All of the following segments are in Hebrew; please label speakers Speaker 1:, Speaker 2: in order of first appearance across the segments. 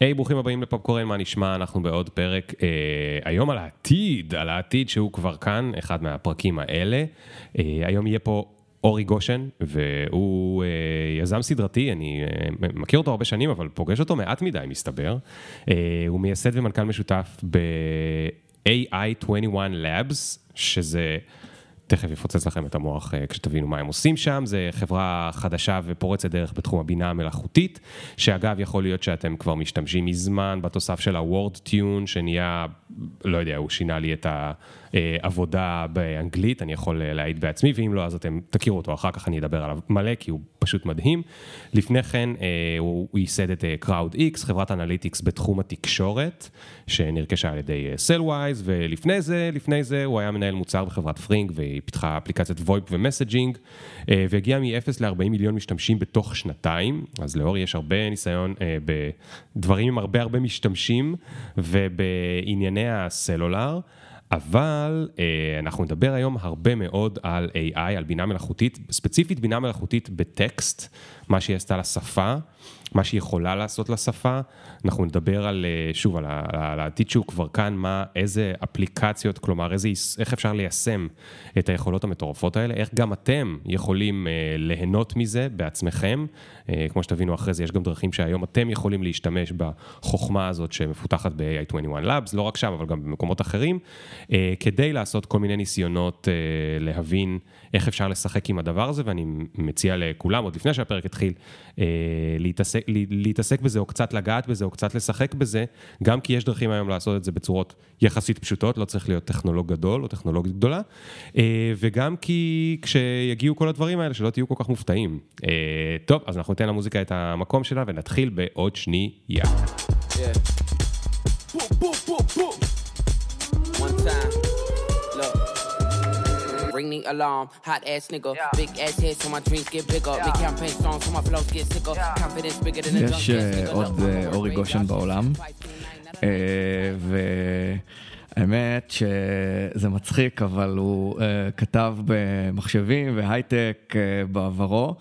Speaker 1: היי, hey, ברוכים הבאים לפופקורן, מה נשמע? אנחנו בעוד פרק אה, היום על העתיד, על העתיד שהוא כבר כאן, אחד מהפרקים האלה. אה, היום יהיה פה אורי גושן, והוא אה, יזם סדרתי, אני אה, מכיר אותו הרבה שנים, אבל פוגש אותו מעט מדי, מסתבר. אה, הוא מייסד ומנכ"ל משותף ב-AI21 Labs, שזה... תכף יפוצץ לכם את המוח אה, כשתבינו מה הם עושים שם, זה חברה חדשה ופורצת דרך בתחום הבינה המלאכותית, שאגב יכול להיות שאתם כבר משתמשים מזמן בתוסף של ה-Wordtune שנהיה, לא יודע, הוא שינה לי את העבודה באנגלית, אני יכול להעיד בעצמי, ואם לא אז אתם תכירו אותו, אחר כך אני אדבר עליו מלא כי הוא פשוט מדהים. לפני כן אה, הוא ייסד את אה, CrowdX, חברת analytics בתחום התקשורת, שנרכשה על ידי Cellwise, ולפני זה, לפני זה הוא היה מנהל מוצר בחברת Fring, היא פיתחה אפליקציית VoIP ו messaging, והגיעה מ-0 ל-40 מיליון משתמשים בתוך שנתיים, אז לאורי יש הרבה ניסיון אה, בדברים עם הרבה הרבה משתמשים ובענייני הסלולר. אבל אה, אנחנו נדבר היום הרבה מאוד על AI, על בינה מלאכותית, ספציפית בינה מלאכותית בטקסט, מה שהיא עשתה לשפה, מה שהיא יכולה לעשות לשפה. אנחנו נדבר על, אה, שוב, על, על העתיד שהוא כבר כאן, מה, איזה אפליקציות, כלומר, איזה, איך אפשר ליישם את היכולות המטורפות האלה, איך גם אתם יכולים אה, ליהנות מזה בעצמכם. אה, כמו שתבינו אחרי זה, יש גם דרכים שהיום אתם יכולים להשתמש בחוכמה הזאת שמפותחת ב-AI21 Labs, לא רק שם, אבל גם במקומות אחרים, אה, כדי לעשות כל מיני ניסיונות אה, להבין איך אפשר לשחק עם הדבר הזה, ואני מציע לכולם, עוד לפני שהפרק התחיל, להתעסק, להתעסק בזה, או קצת לגעת בזה, או קצת לשחק בזה, גם כי יש דרכים היום לעשות את זה בצורות יחסית פשוטות, לא צריך להיות טכנולוג גדול או טכנולוגית גדולה, וגם כי כשיגיעו כל הדברים האלה, שלא תהיו כל כך מופתעים. טוב, אז אנחנו ניתן למוזיקה את המקום שלה ונתחיל בעוד שנייה. Yeah. Ring the alarm. Hot ass nigga, yeah. big ass head so my dreams get bigger. Yeah. Make campaign songs so my flows get sicker. Yeah. Confidence bigger than a יש עוד אורי גושן בעולם. והאמת שזה מצחיק, אבל הוא כתב במחשבים והייטק בעברו.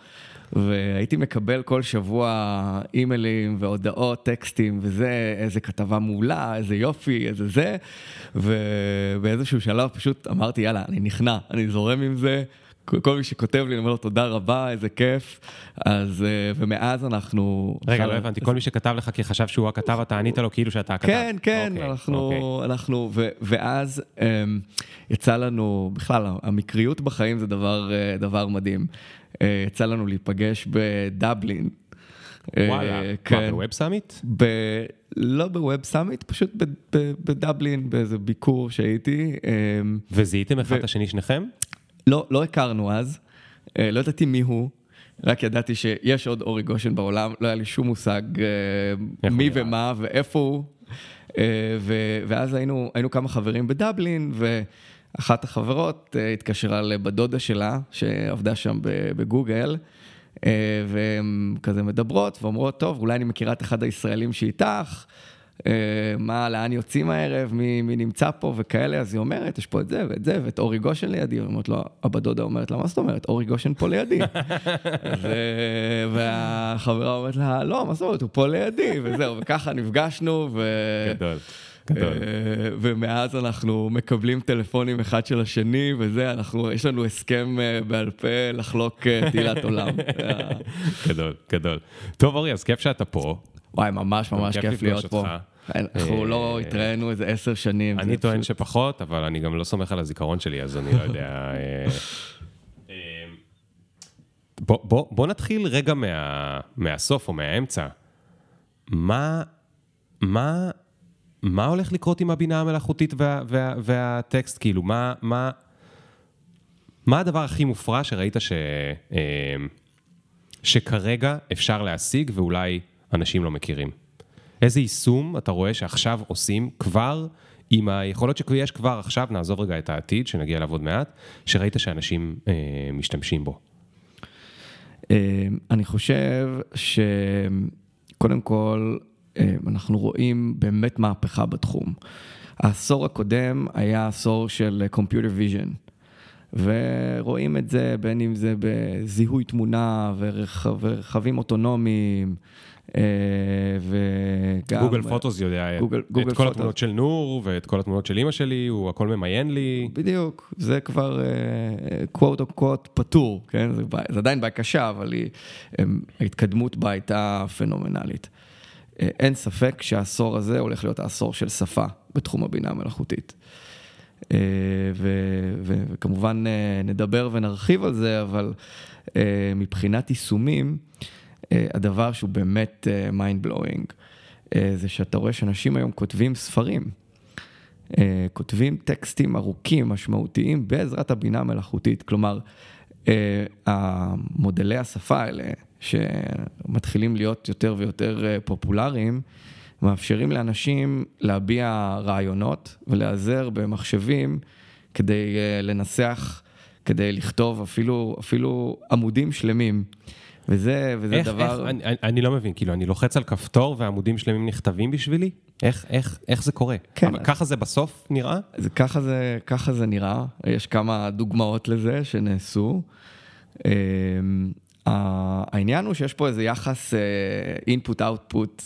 Speaker 1: והייתי מקבל כל שבוע אימיילים והודעות, טקסטים וזה, איזה כתבה מעולה, איזה יופי, איזה זה, ובאיזשהו שלב פשוט אמרתי, יאללה, אני נכנע, אני זורם עם זה. כל מי שכותב לי, אני אומר לו תודה רבה, איזה כיף. אז, ומאז אנחנו... רגע, לא הבנתי, כל מי שכתב לך כי חשב שהוא הכתב, אתה ענית לו כאילו שאתה הכתב.
Speaker 2: כן, כן, אוקיי, אנחנו, אוקיי. אנחנו, ואז יצא לנו, בכלל, המקריות בחיים זה דבר מדהים. אה, יצא לנו להיפגש בדבלין.
Speaker 1: וואלה, אה, כן. מה, ב Web Summit?
Speaker 2: לא ב Web Summit, פשוט בדבלין, באיזה ביקור שהייתי. אה,
Speaker 1: וזיהיתם אחד את השני שניכם?
Speaker 2: לא, לא הכרנו אז, לא ידעתי מי הוא. רק ידעתי שיש עוד אורי גושן בעולם, לא היה לי שום מושג מי ומה ואיפה הוא. ואז היינו, היינו כמה חברים בדבלין, ו... אחת החברות אה, התקשרה לבת דודה שלה, שעבדה שם בגוגל, אה, והן כזה מדברות ואומרות, טוב, אולי אני מכירה את אחד הישראלים שאיתך, אה, מה, לאן יוצאים הערב, מי, מי נמצא פה וכאלה, אז היא אומרת, יש פה את זה ואת זה, ואת אורי גושן לידי, ואומרת לו, הבת דודה אומרת לה, מה זאת אומרת, אורי גושן פה לידי. ו... והחברה אומרת לה, לא, מה זאת אומרת, הוא פה לידי, וזהו, וככה נפגשנו, ו...
Speaker 1: גדול.
Speaker 2: אה, ומאז אנחנו מקבלים טלפונים אחד של השני, וזה, אנחנו, יש לנו הסכם אה, בעל פה לחלוק אה, תהילת עולם.
Speaker 1: גדול, גדול. טוב, אורי, אז כיף שאתה פה.
Speaker 2: וואי, ממש ממש כיף להיות פה. אנחנו לא התראינו איזה עשר שנים.
Speaker 1: אני טוען שפחות, אבל אני גם לא סומך על הזיכרון שלי, אז אני לא יודע. בוא נתחיל רגע מהסוף או מהאמצע. מה, מה מה הולך לקרות עם הבינה המלאכותית וה, וה, והטקסט? כאילו, מה, מה, מה הדבר הכי מופרע שראית ש, אה, שכרגע אפשר להשיג ואולי אנשים לא מכירים? איזה יישום אתה רואה שעכשיו עושים כבר עם היכולות שיש כבר עכשיו, נעזוב רגע את העתיד, שנגיע אליו עוד מעט, שראית שאנשים אה, משתמשים בו?
Speaker 2: אה, אני חושב שקודם כל, אנחנו רואים באמת מהפכה בתחום. העשור הקודם היה עשור של Computer Vision, ורואים את זה בין אם זה בזיהוי תמונה ורכב, ורכבים אוטונומיים, אה, גם...
Speaker 1: גוגל פוטוס יודע
Speaker 2: גוגל-
Speaker 1: את
Speaker 2: גוגל
Speaker 1: כל
Speaker 2: פוטוס.
Speaker 1: התמונות של נור ואת כל התמונות של אימא שלי, הוא הכל ממיין לי.
Speaker 2: בדיוק, זה כבר קוואט או קוואט פטור, כן? זה, זה עדיין בעיה קשה, אבל היא, הם, ההתקדמות בה הייתה פנומנלית. אה, אין ספק שהעשור הזה הולך להיות העשור של שפה בתחום הבינה המלאכותית. אה, וכמובן אה, נדבר ונרחיב על זה, אבל מבחינת יישומים, הדבר שהוא באמת mind blowing, זה שאתה רואה שאנשים היום כותבים ספרים. כותבים טקסטים ארוכים, משמעותיים, בעזרת הבינה המלאכותית. כלומר, המודלי השפה האלה, שמתחילים להיות יותר ויותר אה, פופולריים, מאפשרים לאנשים להביע רעיונות ולהיעזר במחשבים כדי אה, לנסח, כדי לכתוב אפילו, אפילו עמודים שלמים. וזה, וזה
Speaker 1: איך,
Speaker 2: דבר...
Speaker 1: איך, אני, אני- אני לא מבין, כאילו, אני לוחץ על כפתור ועמודים שלמים נכתבים בשבילי? איך, איך, איך זה קורה?
Speaker 2: כן.
Speaker 1: אבל ככה זה בסוף נראה?
Speaker 2: זה ככה זה, ככה זה נראה, יש כמה דוגמאות לזה שנעשו. העניין הוא שיש פה איזה יחס input-output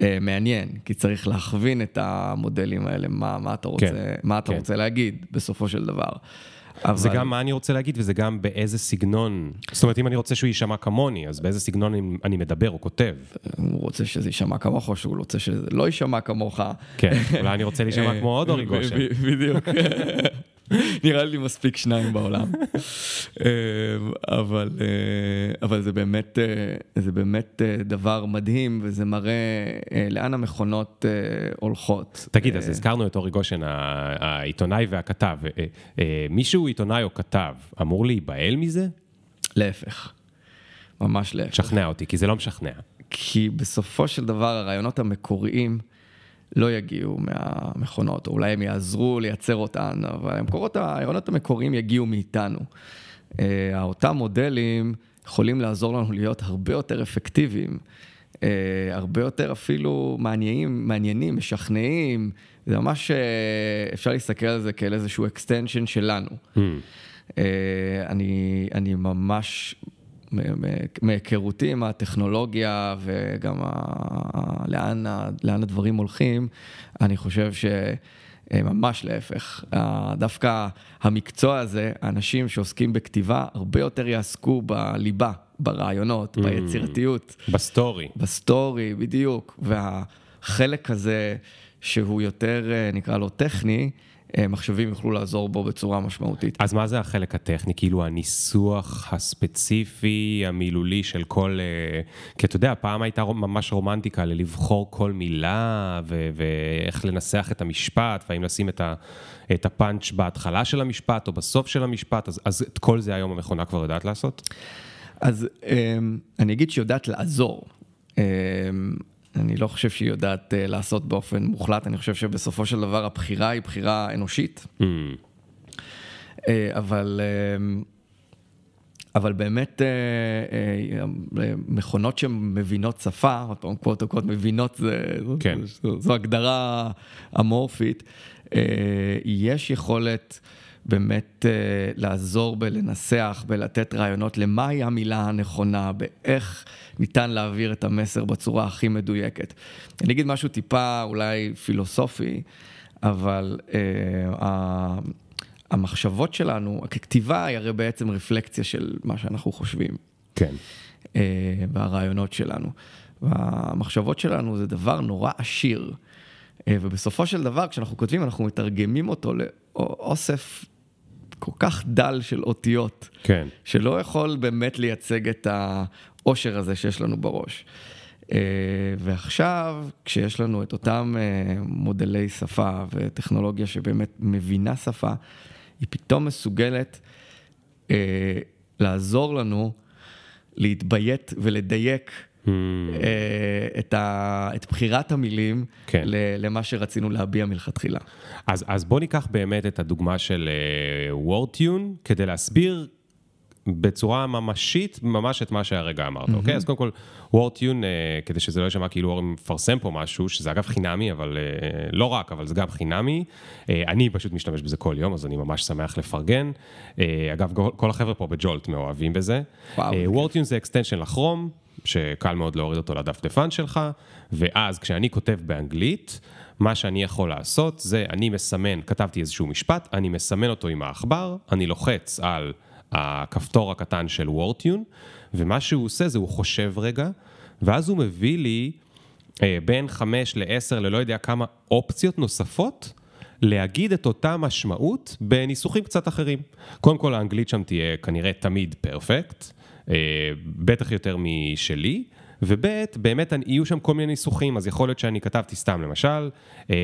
Speaker 2: אה, מעניין, כי צריך להכווין את המודלים האלה, מה, מה אתה רוצה,
Speaker 1: כן,
Speaker 2: מה אתה
Speaker 1: כן.
Speaker 2: רוצה להגיד בסופו של דבר.
Speaker 1: זה
Speaker 2: אבל-
Speaker 1: גם מה אני רוצה להגיד וזה גם באיזה סגנון. זאת אומרת, אם אני רוצה שהוא יישמע כמוני, אז באיזה סגנון אני, אני מדבר או כותב.
Speaker 2: הוא רוצה שזה יישמע כמוך, או שהוא רוצה שזה לא יישמע כמוך.
Speaker 1: כן, אולי אני רוצה להישמע כמו עוד אורי גושן.
Speaker 2: בדיוק. נראה לי מספיק שניים בעולם. אה, אבל, אה, אבל זה באמת, אה, זה באמת אה, דבר מדהים, וזה מראה אה, לאן המכונות הולכות.
Speaker 1: תגיד, אז הזכרנו את אורי גושן, העיתונאי והכתב. מישהו עיתונאי או כתב אמור להיבהל מזה?
Speaker 2: להפך. ממש להפך.
Speaker 1: תשכנע אותי, כי זה לא משכנע.
Speaker 2: כי בסופו של דבר הרעיונות המקוריים לא יגיעו מהמכונות, או אולי הם יעזרו לייצר אותן, אבל המקורות, הרעיונות המקוריים יגיעו מאיתנו. אה, אותם מודלים יכולים לעזור לנו להיות הרבה יותר אפקטיביים, אה, הרבה יותר אפילו מעניינים, מעניינים, משכנעים. זה ממש, אה, אפשר להסתכל על זה כאל איזשהו extension שלנו. אה, אני, אני ממש, מהיכרותי עם הטכנולוגיה וגם ה- לאן, ה- לאן הדברים הולכים, אני חושב שממש להפך. ה- דווקא המקצוע הזה, האנשים שעוסקים בכתיבה, הרבה יותר יעסקו בליבה, ברעיונות, ביצירתיות.
Speaker 1: ב
Speaker 2: story. ב story, בדיוק. והחלק הזה, שהוא יותר, אה, נקרא לו טכני, אה, מחשבים יוכלו לעזור בו בצורה משמעותית.
Speaker 1: אז מה זה החלק הטכני? כאילו הניסוח הספציפי, המילולי של כל... אה, כי אתה יודע, פעם הייתה ממש רומנטיקה ללבחור כל מילה, ו- ואיך לנסח את המשפט, והאם לשים את, ה- את הפאנץ' בהתחלה של המשפט או בסוף של המשפט, אז, אז את כל זה היום המכונה כבר יודעת לעשות?
Speaker 2: אז אמ, אני אגיד שהיא יודעת לעזור. אני לא חושב שהיא יודעת אה, לעשות באופן מוחלט, אני חושב שבסופו של דבר הבחירה היא בחירה אנושית.
Speaker 1: Hmm.
Speaker 2: אה, אבל, אמ, אבל באמת אה, אה, מכונות שמבינות שפה, עוד פעם, קוואט או קוואט, מבינות, זה,
Speaker 1: כן.
Speaker 2: זו, זו הגדרה אמורפית, אה, יש יכולת באמת אה, לעזור בלנסח, בלתת רעיונות למהי המילה הנכונה, באיך ניתן להעביר את המסר בצורה הכי מדויקת. אני אגיד משהו טיפה אולי פילוסופי, אבל אה, ה- המחשבות שלנו, הכתיבה היא הרי בעצם רפלקציה של מה שאנחנו חושבים,
Speaker 1: כן.
Speaker 2: אה, והרעיונות שלנו. והמחשבות שלנו זה דבר נורא עשיר. ובסופו של דבר, כשאנחנו כותבים, אנחנו מתרגמים אותו לאוסף כל כך דל של אותיות,
Speaker 1: כן.
Speaker 2: שלא יכול באמת לייצג את העושר הזה שיש לנו בראש. אה, ועכשיו, כשיש לנו את אותם אה, מודלי שפה וטכנולוגיה שבאמת מבינה שפה, היא פתאום מסוגלת אה, לעזור לנו להתביית ולדייק אה, את, ה, את בחירת המילים
Speaker 1: כן.
Speaker 2: למה שרצינו להביע מלכתחילה.
Speaker 1: אז, אז בוא ניקח באמת את הדוגמה של uh, WordTune, כדי להסביר בצורה ממשית, ממש את מה שהרגע אמרת, mm-hmm. אוקיי? אז קודם כל, Wordtune, אה, כדי שזה לא יישמע כאילו אורי מפרסם פה משהו, שזה אגב חינמי, אבל אה, לא רק, אבל זה גם חינמי. אה, אני פשוט משתמש בזה כל יום, אז אני ממש שמח לפרגן. אה, אגב, כל החבר'ה פה בג'ולט מאוהבים בזה. Wordtune זה extension ל Chrome, שקל מאוד להוריד אותו לדפדפן שלך, ואז כשאני כותב באנגלית, מה שאני יכול לעשות זה, אני מסמן, כתבתי איזשהו משפט, אני מסמן אותו עם העכבר, אני לוחץ על הכפתור הקטן של וורטיון, ומה שהוא עושה זה הוא חושב רגע, ואז הוא מביא לי אה, בין 5 ל-10 ללא יודע כמה אופציות נוספות. להגיד את אותה משמעות בניסוחים קצת אחרים. קודם כל האנגלית שם תהיה כנראה תמיד פרפקט, אה, בטח יותר משלי, וב' באמת יהיו שם כל מיני ניסוחים, אז יכול להיות שאני כתבתי סתם למשל, אה,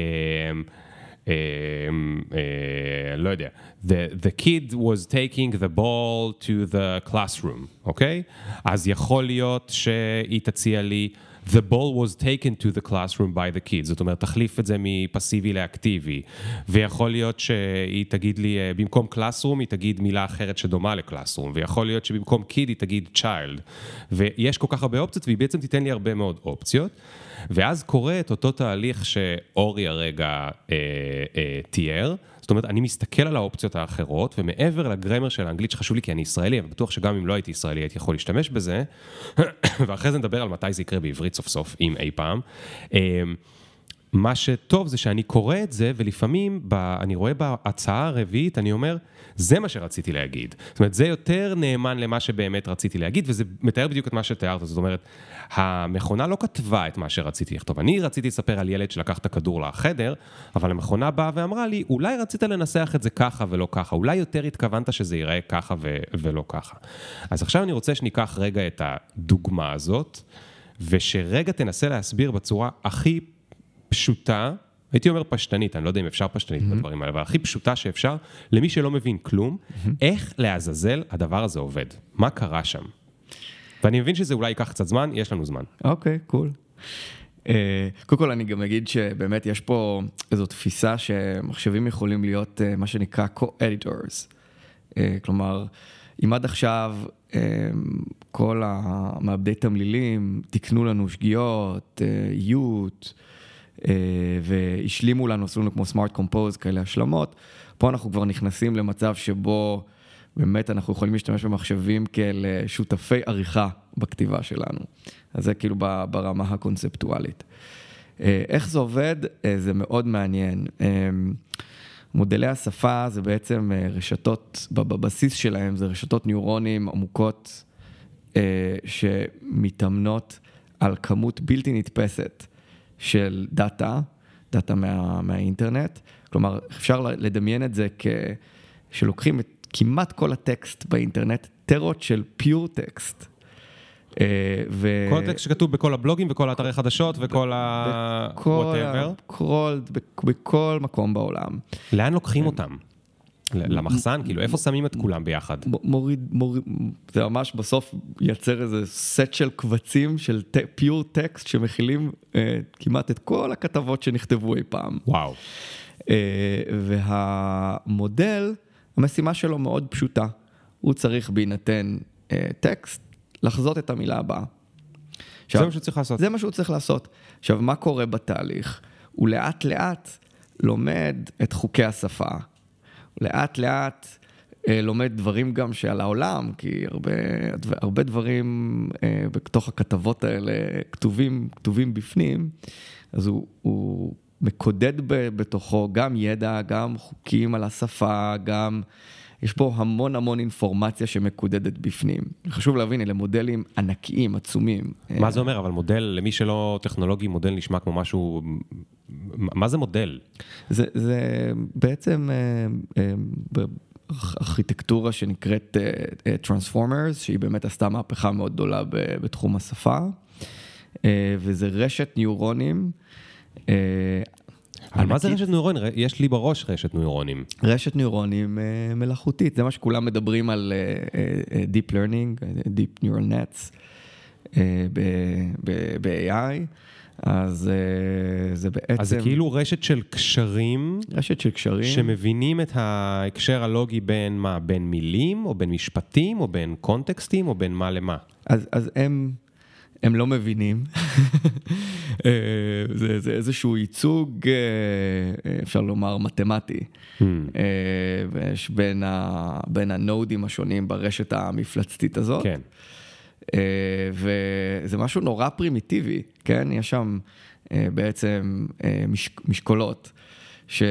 Speaker 1: לא יודע, the, the kid was taking the ball to the classroom, אוקיי? Okay? אז יכול להיות שהיא תציע לי, The ball was taken to the classroom by the kids, זאת אומרת, תחליף את זה מפסיבי לאקטיבי. ויכול להיות שהיא תגיד לי, אה, במקום classroom היא תגיד מילה אחרת שדומה לקלאסרום, ויכול להיות שבמקום kid היא תגיד child. ויש כל כך הרבה אופציות, והיא בעצם תיתן לי הרבה מאוד אופציות. ואז קורה את אותו תהליך שאורי הרגע אה, אה, תיאר. זאת אומרת, אני מסתכל על האופציות האחרות, ומעבר לגרמר של האנגלית שחשוב לי, כי אני ישראלי, אבל בטוח שגם אם לא הייתי ישראלי הייתי יכול להשתמש בזה, ואחרי זה נדבר על מתי זה יקרה בעברית סוף סוף, אם אי פעם. אמ, מה שטוב זה שאני קורא את זה, ולפעמים ב, אני רואה בהצעה הרביעית, אני אומר, זה מה שרציתי להגיד. זאת אומרת, זה יותר נאמן למה שבאמת רציתי להגיד, וזה מתאר בדיוק את מה שתיארת. זאת אומרת, המכונה לא כתבה את מה שרציתי לכתוב. אני רציתי לספר על ילד שלקח את הכדור לחדר, אבל המכונה באה ואמרה לי, אולי רצית לנסח את זה ככה ולא ככה, אולי יותר התכוונת שזה ייראה ככה ו- ולא ככה. אז עכשיו אני רוצה שניקח רגע את הדוגמה הזאת, ושרגע תנסה להסביר בצורה הכי פשוטה, הייתי אומר פשטנית, אני לא יודע אם אפשר פשטנית mm-hmm. בדברים האלה, אבל הכי פשוטה שאפשר, למי שלא מבין כלום, mm-hmm. איך לעזאזל הדבר הזה עובד, מה קרה שם. ואני מבין שזה אולי ייקח קצת זמן, יש לנו זמן.
Speaker 2: אוקיי, okay, קול. Cool. Uh, קודם כל אני גם אגיד שבאמת יש פה איזו תפיסה שמחשבים יכולים להיות uh, מה שנקרא co-editors. Uh, כלומר, אם עד עכשיו כל המעבדי תמלילים תיקנו לנו שגיאות, איות, uh, אה, והשלימו לנו, עשו לנו כמו סמארט קומפוז, כאלה השלמות. פה אנחנו כבר נכנסים למצב שבו באמת אנחנו יכולים להשתמש במחשבים כאל אה, שותפי עריכה בכתיבה שלנו. אז זה כאילו ברמה הקונספטואלית. אה, איך זה עובד? זה מאוד מעניין. מודלי השפה זה בעצם רשתות, בבסיס שלהם זה רשתות ניורונים עמוקות שמתאמנות על כמות בלתי נתפסת של data, data מה, מהאינטרנט. כלומר, אפשר לדמיין את זה כשלוקחים את כמעט כל הטקסט באינטרנט, טרות של pure text.
Speaker 1: אה, ו... כל הטקסט שכתוב בכל הבלוגים וכל האתרי חדשות וכל ה...
Speaker 2: בכל, בכל, בכל מקום בעולם.
Speaker 1: לאן לוקחים אותם? למחסן? כאילו, איפה שמים את כולם ביחד?
Speaker 2: מוריד, מוריד, זה ממש בסוף ייצר איזה סט של קבצים של פיור טקסט שמכילים אה, כמעט את כל הכתבות שנכתבו אי פעם.
Speaker 1: וואו.
Speaker 2: אה, והמודל, המשימה שלו מאוד פשוטה. הוא צריך בהינתן אה, טקסט, לחזות את המילה הבאה.
Speaker 1: עכשיו, זה מה שהוא צריך לעשות.
Speaker 2: זה מה שהוא צריך לעשות. עכשיו, מה קורה בתהליך? הוא לאט לאט לומד את חוקי השפה. לאט לאט אה, לומד דברים גם שעל העולם, כי הרבה, הרבה דברים אה, בתוך הכתבות האלה כתובים, כתובים בפנים, אז הוא, הוא מקודד בתוכו גם ידע, גם חוקים על השפה, גם... יש פה המון המון אינפורמציה שמקודדת בפנים. חשוב להבין, אלה מודלים ענקיים, עצומים.
Speaker 1: מה זה אומר? אבל מודל, למי שלא טכנולוגי, מודל נשמע כמו משהו... מה זה מודל?
Speaker 2: זה, זה בעצם אה, אה, ארכיטקטורה שנקראת Transformers, שהיא באמת עשתה מהפכה מאוד גדולה בתחום השפה, אה, וזה רשת ניורונים.
Speaker 1: על מה זה רשת נוירונים? יש לי בראש רשת נוירונים.
Speaker 2: רשת נוירונים uh, מלאכותית, זה מה שכולם מדברים על uh, uh, Deep Learning, Deep Neural Nets ב-AI. אז אה, זה בעצם...
Speaker 1: אז זה כאילו רשת של קשרים,
Speaker 2: רשת של קשרים.
Speaker 1: שמבינים את ההקשר הלוגי בין מה? בין מילים, או בין משפטים, או בין קונטקסטים, או בין מה למה.
Speaker 2: אז, אז הם, הם לא מבינים. אה, זה, זה איזשהו ייצוג, אה, אפשר לומר, מתמטי. אה, ויש בין, ה, בין ה nodeים השונים ברשת המפלצתית הזאת.
Speaker 1: כן.
Speaker 2: אה, וזה משהו נורא פרימיטיבי, כן? יש שם אה, בעצם אה, מש, משקולות ש...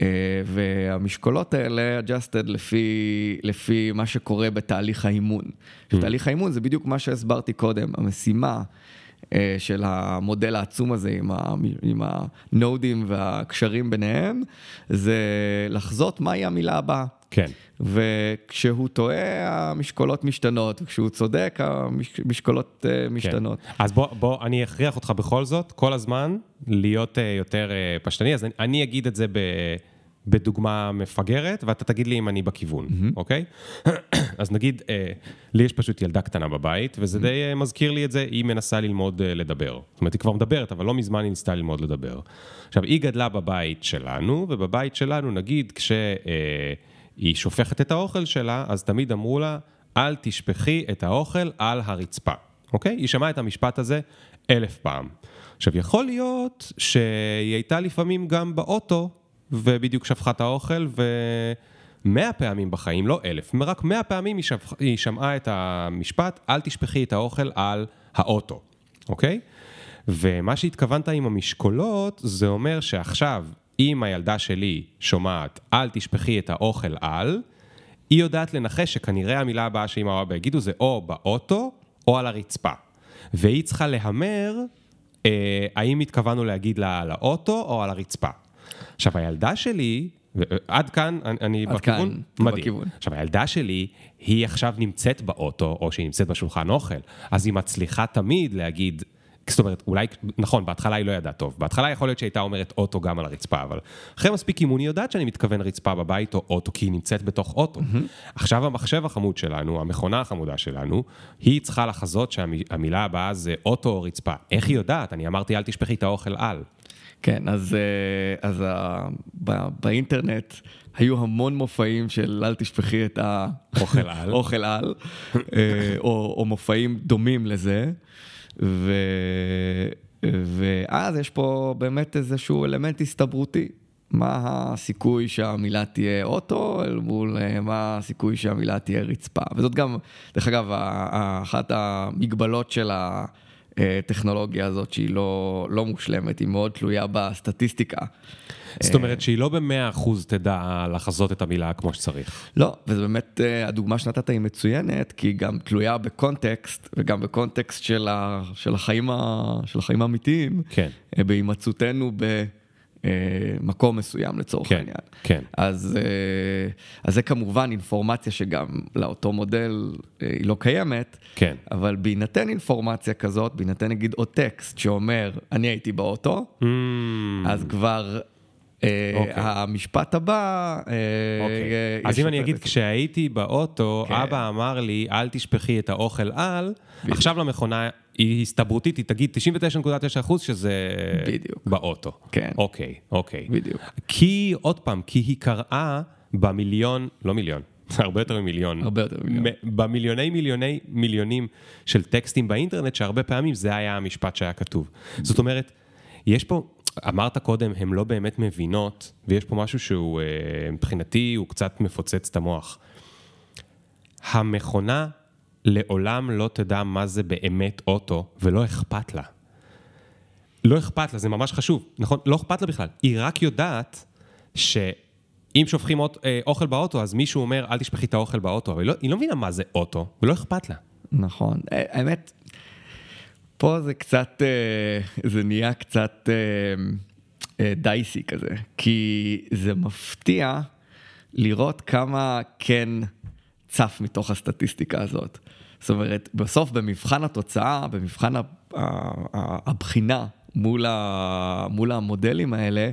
Speaker 2: אה, והמשקולות האלה adjusted לפי, לפי מה שקורה בתהליך האימון. תהליך האימון זה בדיוק מה שהסברתי קודם, המשימה. אה, של המודל העצום הזה עם, ה, עם ה nodeים והקשרים ביניהם, זה לחזות מהי המילה הבאה.
Speaker 1: כן.
Speaker 2: וכשהוא טועה, המשקולות משתנות, וכשהוא צודק, המשקולות אה, משתנות.
Speaker 1: כן. אז בוא, בוא, אני אכריח אותך בכל זאת, כל הזמן, להיות יותר פשטני. אז אני, אני אגיד את זה ב, בדוגמה מפגרת, ואתה תגיד לי אם אני בכיוון, mm-hmm. אוקיי? אז נגיד, uh, לי יש פשוט ילדה קטנה בבית, וזה mm-hmm. די uh, מזכיר לי את זה, היא מנסה ללמוד uh, לדבר. זאת אומרת, היא כבר מדברת, אבל לא מזמן היא ניסתה ללמוד לדבר. עכשיו, היא גדלה בבית שלנו, ובבית שלנו, נגיד, כש... Uh, היא שופכת את האוכל שלה, אז תמיד אמרו לה, אל תשפכי את האוכל על הרצפה, אוקיי? היא שמעה את המשפט הזה אלף פעם. עכשיו, יכול להיות שהיא הייתה לפעמים גם באוטו, ובדיוק שפכה את האוכל, ומאה פעמים בחיים, לא אלף, רק מאה פעמים היא, שפ... היא שמעה את המשפט, אל תשפכי את האוכל על האוטו, אוקיי? ומה שהתכוונת עם המשקולות, זה אומר שעכשיו אם הילדה שלי שומעת, אל תשפכי את האוכל על, היא יודעת לנחש שכנראה המילה הבאה שאמא או אבא יגידו זה או באוטו או על הרצפה. והיא צריכה להמר אה, האם התכוונו להגיד לה על האוטו או על הרצפה. עכשיו, הילדה שלי, עד כאן אני
Speaker 2: עד
Speaker 1: בכיוון?
Speaker 2: כאן,
Speaker 1: מדהים.
Speaker 2: בכיוון.
Speaker 1: עכשיו, הילדה שלי, היא עכשיו נמצאת באוטו, או שהיא נמצאת בשולחן אוכל, אז היא מצליחה תמיד להגיד... זאת אומרת, אולי, נכון, בהתחלה היא לא ידעה טוב. בהתחלה יכול להיות שהייתה אומרת אוטו גם על הרצפה, אבל אחרי מספיק אימון היא יודעת שאני מתכוון רצפה בבית או אוטו, כי היא נמצאת בתוך אוטו. Mm-hmm. עכשיו המחשב החמוד שלנו, המכונה החמודה שלנו, היא צריכה לחזות שהמילה הבאה זה אוטו או רצפה. איך היא יודעת? אני אמרתי, אל תשפכי את האוכל על.
Speaker 2: כן, אז, אה, אז ה, ב, באינטרנט היו המון מופעים של אל תשפכי את
Speaker 1: האוכל על,
Speaker 2: אוכל על אה, או, או מופעים דומים לזה. ו... ואז יש פה באמת איזשהו אלמנט הסתברותי. מה הסיכוי שהמילה תהיה אוטו, אל מול אה, מה הסיכוי שהמילה תהיה רצפה. וזאת גם, דרך אגב, אחת המגבלות של הטכנולוגיה הזאת, שהיא לא, לא מושלמת, היא מאוד תלויה בסטטיסטיקה.
Speaker 1: זאת אומרת שהיא לא במאה אחוז תדע לחזות את המילה כמו שצריך.
Speaker 2: לא, וזה באמת, אה, הדוגמה שנתת היא מצוינת, כי היא גם תלויה בקונטקסט, וגם בקונטקסט של, ה, של, החיים, ה, של החיים האמיתיים,
Speaker 1: כן.
Speaker 2: אה, בהימצאותנו ב... מקום מסוים לצורך
Speaker 1: כן,
Speaker 2: העניין.
Speaker 1: כן.
Speaker 2: אז, אה, אז זה כמובן אינפורמציה שגם לאותו מודל היא לא קיימת,
Speaker 1: כן.
Speaker 2: אבל בהינתן אינפורמציה כזאת, בהינתן נגיד עוד טקסט שאומר, אני הייתי באוטו,
Speaker 1: Mm,
Speaker 2: אז כבר אה,
Speaker 1: אוקיי.
Speaker 2: המשפט הבא... אה,
Speaker 1: אוקיי.
Speaker 2: אה,
Speaker 1: אז אם אני אגיד, כשהייתי באוטו,
Speaker 2: כן.
Speaker 1: אבא אמר לי, אל תשפכי את האוכל על. עכשיו למכונה, היא הסתברותית, היא תגיד 99.9% שזה
Speaker 2: בדיוק.
Speaker 1: באוטו.
Speaker 2: כן.
Speaker 1: אוקיי, אוקיי.
Speaker 2: בדיוק.
Speaker 1: כי, עוד פעם, כי היא קראה במיליון, לא מיליון, הרבה יותר ממיליון.
Speaker 2: הרבה יותר ממיליון.
Speaker 1: במיליוני מיליוני מיליונים של טקסטים באינטרנט, שהרבה פעמים זה היה המשפט שהיה כתוב. זאת אומרת, יש פה, אמרת קודם, הן לא באמת מבינות, ויש פה משהו שהוא, אה, מבחינתי, הוא קצת מפוצץ את המוח. המכונה לעולם לא תדע מה זה באמת אוטו, ולא אכפת לה. לא אכפת לה, זה ממש חשוב, נכון? לא אכפת לה בכלל. היא רק יודעת שאם שופכים אה, אוכל באוטו, אז מישהו אומר, אל תשפכי את האוכל באוטו, אבל היא לא, היא לא מבינה מה זה אוטו, ולא אכפת לה.
Speaker 2: נכון. האמת, פה זה קצת, אה, זה נהיה קצת אה, דייסי כזה, כי זה מפתיע לראות כמה כן צף מתוך הסטטיסטיקה הזאת. זאת אומרת, בסוף במבחן התוצאה, במבחן הבחינה מול המודלים האלה,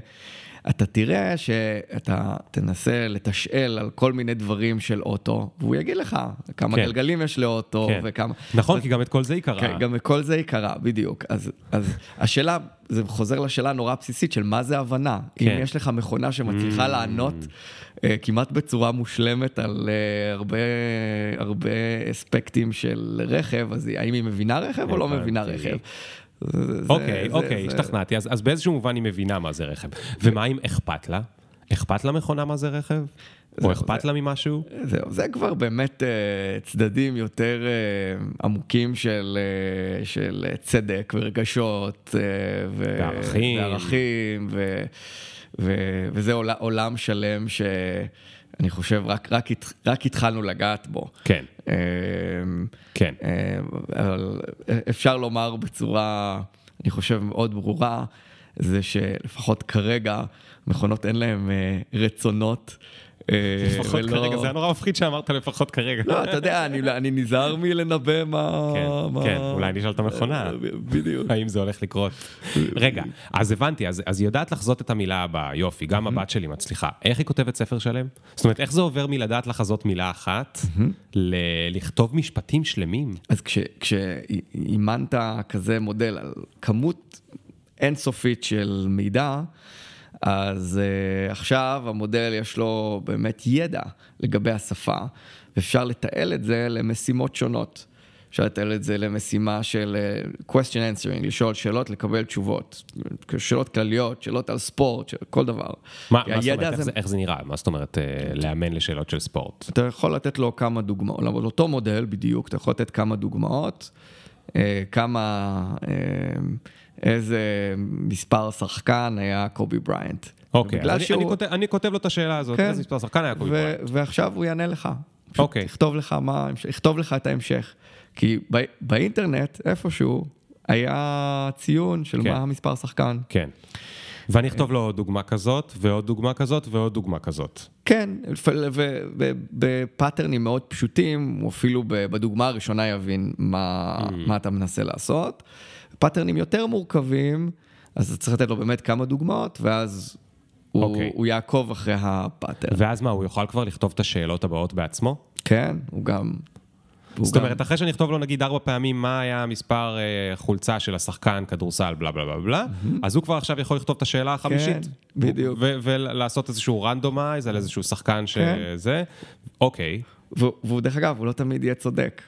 Speaker 2: אתה תראה שאתה תנסה לתשאל על כל מיני דברים של אוטו, והוא יגיד לך כמה
Speaker 1: כן.
Speaker 2: גלגלים יש לאוטו
Speaker 1: כן.
Speaker 2: וכמה...
Speaker 1: נכון,
Speaker 2: אז-
Speaker 1: כי גם את כל זה היא קרה.
Speaker 2: כן, גם כל זה יקרה, בדיוק. אז, אז השאלה, זה חוזר לשאלה הנורא בסיסית של מה זה הבנה.
Speaker 1: כן.
Speaker 2: אם יש לך מכונה שמצליחה
Speaker 1: Mm.
Speaker 2: לענות uh, כמעט בצורה מושלמת על uh, הרבה, הרבה אספקטים של רכב, אז היא- האם היא מבינה רכב או לא. מבינה רכב?
Speaker 1: אוקיי, אוקיי, השתכנעתי. אז אז באיזשהו מובן היא מבינה מה זה רכב. ומה אם אכפת לה? אכפת לה מכונה מה זה רכב? או אכפת לה ממשהו?
Speaker 2: זהו, זה כבר באמת uh, צדדים יותר uh, עמוקים של, uh, של צדק ורגשות. Uh, ו-
Speaker 1: וערכים.
Speaker 2: וערכים, ו- ו- וזה עול, עולם שלם שאני חושב רק, רק, רק התחלנו לגעת בו.
Speaker 1: כן,
Speaker 2: אה,
Speaker 1: כן.
Speaker 2: אה, אבל אפשר לומר בצורה, אני חושב, מאוד ברורה, זה שלפחות כרגע מכונות אין להן אה, רצונות. אה,
Speaker 1: לפחות כרגע, זה היה נורא מפחיד שאמרת לפחות כרגע.
Speaker 2: לא, אתה יודע, אני, אני נזהר מלנבא מה...
Speaker 1: כן. כן, אולי נשאל את המכונה.
Speaker 2: אה, בדיוק.
Speaker 1: האם זה הולך לקרות? רגע, אז הבנתי, אז, אז היא יודעת לחזות את המילה הבאה, יופי, גם הבת שלי מצליחה. איך היא כותבת ספר שלם? זאת אומרת, איך זה עובר מלדעת לחזות מילה אחת, לכתוב משפטים שלמים?
Speaker 2: אז כש- כשאימנת כזה מודל על כמות אינסופית של מידע, אז uh, עכשיו המודל יש לו באמת ידע לגבי השפה, ואפשר לתעל את זה למשימות שונות. אפשר לתעל את זה למשימה של uh, question answering, לשאול שאלות, לקבל תשובות. שאלות כלליות, שאלות על ספורט, של כל דבר.
Speaker 1: מה, מה זאת אומרת, איך זה, איך זה נראה? מה זאת אומרת, אה, לאמן לשאלות של ספורט?
Speaker 2: אתה יכול לתת לו כמה דוגמאות, על אותו מודל בדיוק, אתה יכול לתת כמה דוגמאות, אה, כמה, אה, איזה מספר שחקן היה קובי בריינט.
Speaker 1: אוקיי, אני,
Speaker 2: שהוא-
Speaker 1: אני, כותב, אני כותב לו את השאלה הזאת,
Speaker 2: כן.
Speaker 1: איזה מספר שחקן היה קובי
Speaker 2: ו-
Speaker 1: בריינט?
Speaker 2: ועכשיו הוא יענה לך.
Speaker 1: אוקיי.
Speaker 2: יכתוב לך מה, יכתוב לך את ההמשך. כי ב- באינטרנט, איפשהו, היה ציון של
Speaker 1: כן.
Speaker 2: מה המספר שחקן.
Speaker 1: כן. ואני אכתוב לו עוד דוגמה כזאת, ועוד דוגמה כזאת, ועוד דוגמה כזאת.
Speaker 2: כן, וב patternים מאוד פשוטים, הוא אפילו בדוגמה הראשונה יבין מה,
Speaker 1: Mm.
Speaker 2: מה אתה מנסה לעשות. patternים יותר מורכבים, אז אתה צריך לתת לו באמת כמה דוגמאות, ואז הוא,
Speaker 1: אוקיי.
Speaker 2: הוא יעקוב אחרי ה pattern.
Speaker 1: ואז מה, הוא יוכל כבר לכתוב את השאלות הבאות בעצמו?
Speaker 2: כן, הוא גם... הוא
Speaker 1: זאת
Speaker 2: גם-
Speaker 1: אומרת, אחרי שאני אכתוב לו נגיד ארבע פעמים מה היה מספר אה, חולצה של השחקן, כדורסל, בלה בלה בלה בלה, אז הוא כבר עכשיו יכול לכתוב את השאלה החמישית.
Speaker 2: כן, בדיוק.
Speaker 1: ולעשות איזשהו randomize על איזשהו שחקן
Speaker 2: כן.
Speaker 1: שזה, אוקיי.
Speaker 2: והוא דרך אגב, הוא לא תמיד יהיה צודק.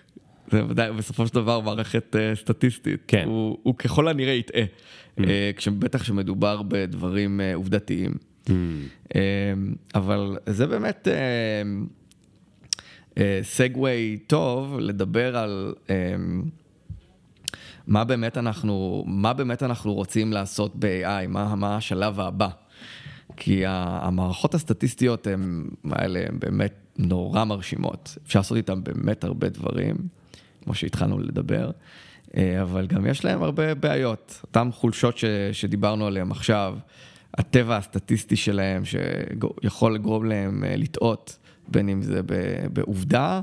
Speaker 2: זה ודאי, בסופו של דבר מערכת uh, סטטיסטית.
Speaker 1: כן.
Speaker 2: הוא, הוא ככל הנראה יטעה. Mm. Uh, בטח כשמדובר בדברים uh, עובדתיים.
Speaker 1: Mm.
Speaker 2: Uh, אבל זה באמת סגווי uh, טוב לדבר על um, מה באמת אנחנו, מה באמת אנחנו רוצים לעשות ב-AI, מה, מה השלב הבא. כי המערכות הסטטיסטיות הן, האלה הן באמת נורא מרשימות. אפשר לעשות איתן באמת הרבה דברים, כמו שהתחלנו לדבר, אה, אבל גם יש להן הרבה בעיות. אותן חולשות ש, שדיברנו עליהן עכשיו, הטבע הסטטיסטי שלהן, שיכול לגרום להן אה, לטעות, בין אם זה בעובדה,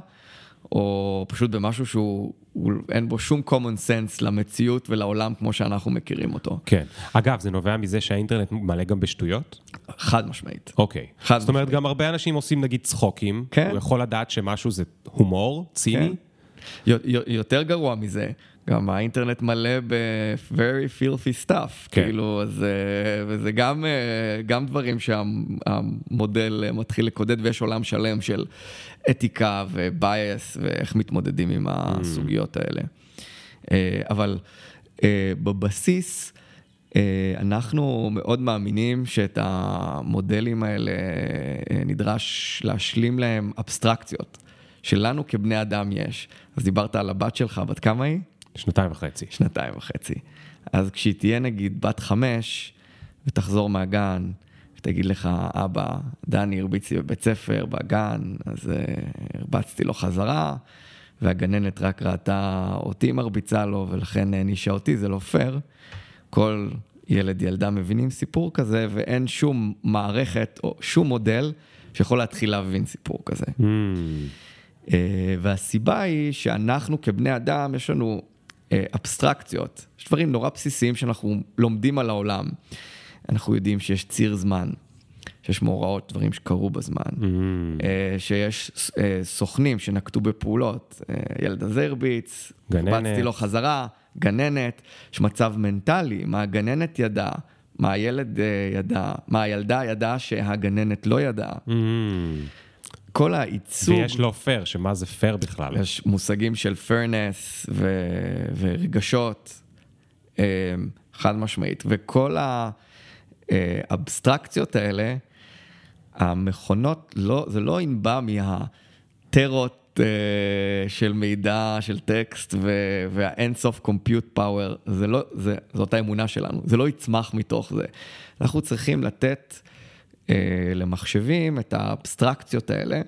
Speaker 2: או פשוט במשהו שהוא, הוא- אין בו שום common sense למציאות ולעולם כמו שאנחנו מכירים אותו.
Speaker 1: כן. אגב, זה נובע מזה שהאינטרנט מלא גם בשטויות?
Speaker 2: חד משמעית.
Speaker 1: אוקיי.
Speaker 2: חד
Speaker 1: זאת אומרת,
Speaker 2: משמעית.
Speaker 1: גם הרבה אנשים עושים נגיד צחוקים,
Speaker 2: כן.
Speaker 1: הוא יכול לדעת שמשהו זה הומור, ציני.
Speaker 2: כן. יותר גרוע מזה, גם האינטרנט מלא ב-very filthy stuff,
Speaker 1: כן.
Speaker 2: כאילו, אז, אה, וזה גם, אה, גם דברים שהמודל אה, מתחיל לקודד, ויש עולם שלם של אתיקה ובייס, ואיך מתמודדים עם הסוגיות האלה. אה, אבל בבסיס, אנחנו מאוד מאמינים שאת המודלים האלה נדרש להשלים להם אבסטרקציות, שלנו כבני אדם יש. אז דיברת על הבת שלך, בת כמה היא?
Speaker 1: שנתיים וחצי.
Speaker 2: שנתיים וחצי. אז כשהיא תהיה נגיד בת חמש, ותחזור מהגן, ותגיד לך, אבא, דני הרביץ לי בבית ספר, בגן, אז uh, הרבצתי לו חזרה, והגננת רק ראתה אותי מרביצה לו, ולכן הענישה אותי, זה לא פייר. כל ילד, ילדה מבינים סיפור כזה, ואין שום מערכת או שום מודל שיכול להתחיל להבין סיפור כזה.
Speaker 1: Mm,
Speaker 2: אה, והסיבה היא שאנחנו כבני אדם, יש לנו אה, אבסטרקציות. יש דברים נורא בסיסיים שאנחנו לומדים על העולם. אנחנו יודעים שיש ציר זמן, שיש מאורעות, דברים שקרו בזמן,
Speaker 1: Mm,
Speaker 2: אה, שיש אה, סוכנים שנקטו בפעולות, אה, ילד הזה הרביץ. הרבצתי לו חזרה, גננת, יש מצב מנטלי, מה הגננת ידעה, מה הילד אה, ידע, מה הילדה ידעה שהגננת לא ידעה.
Speaker 1: mm.
Speaker 2: כל העיצוב,
Speaker 1: ויש לא פייר, שמה זה פייר בכלל.
Speaker 2: יש מושגים של fairness ו- ורגשות, אה, חד משמעית, וכל האבסטרקציות האלה, המכונות, לא, זה לא ינבע מהטרות אה, של מידע, של טקסט ו- והאינסוף compute power, זאת האמונה שלנו, זה לא יצמח מתוך זה. אנחנו צריכים לתת אה, למחשבים את האבסטרקציות האלה,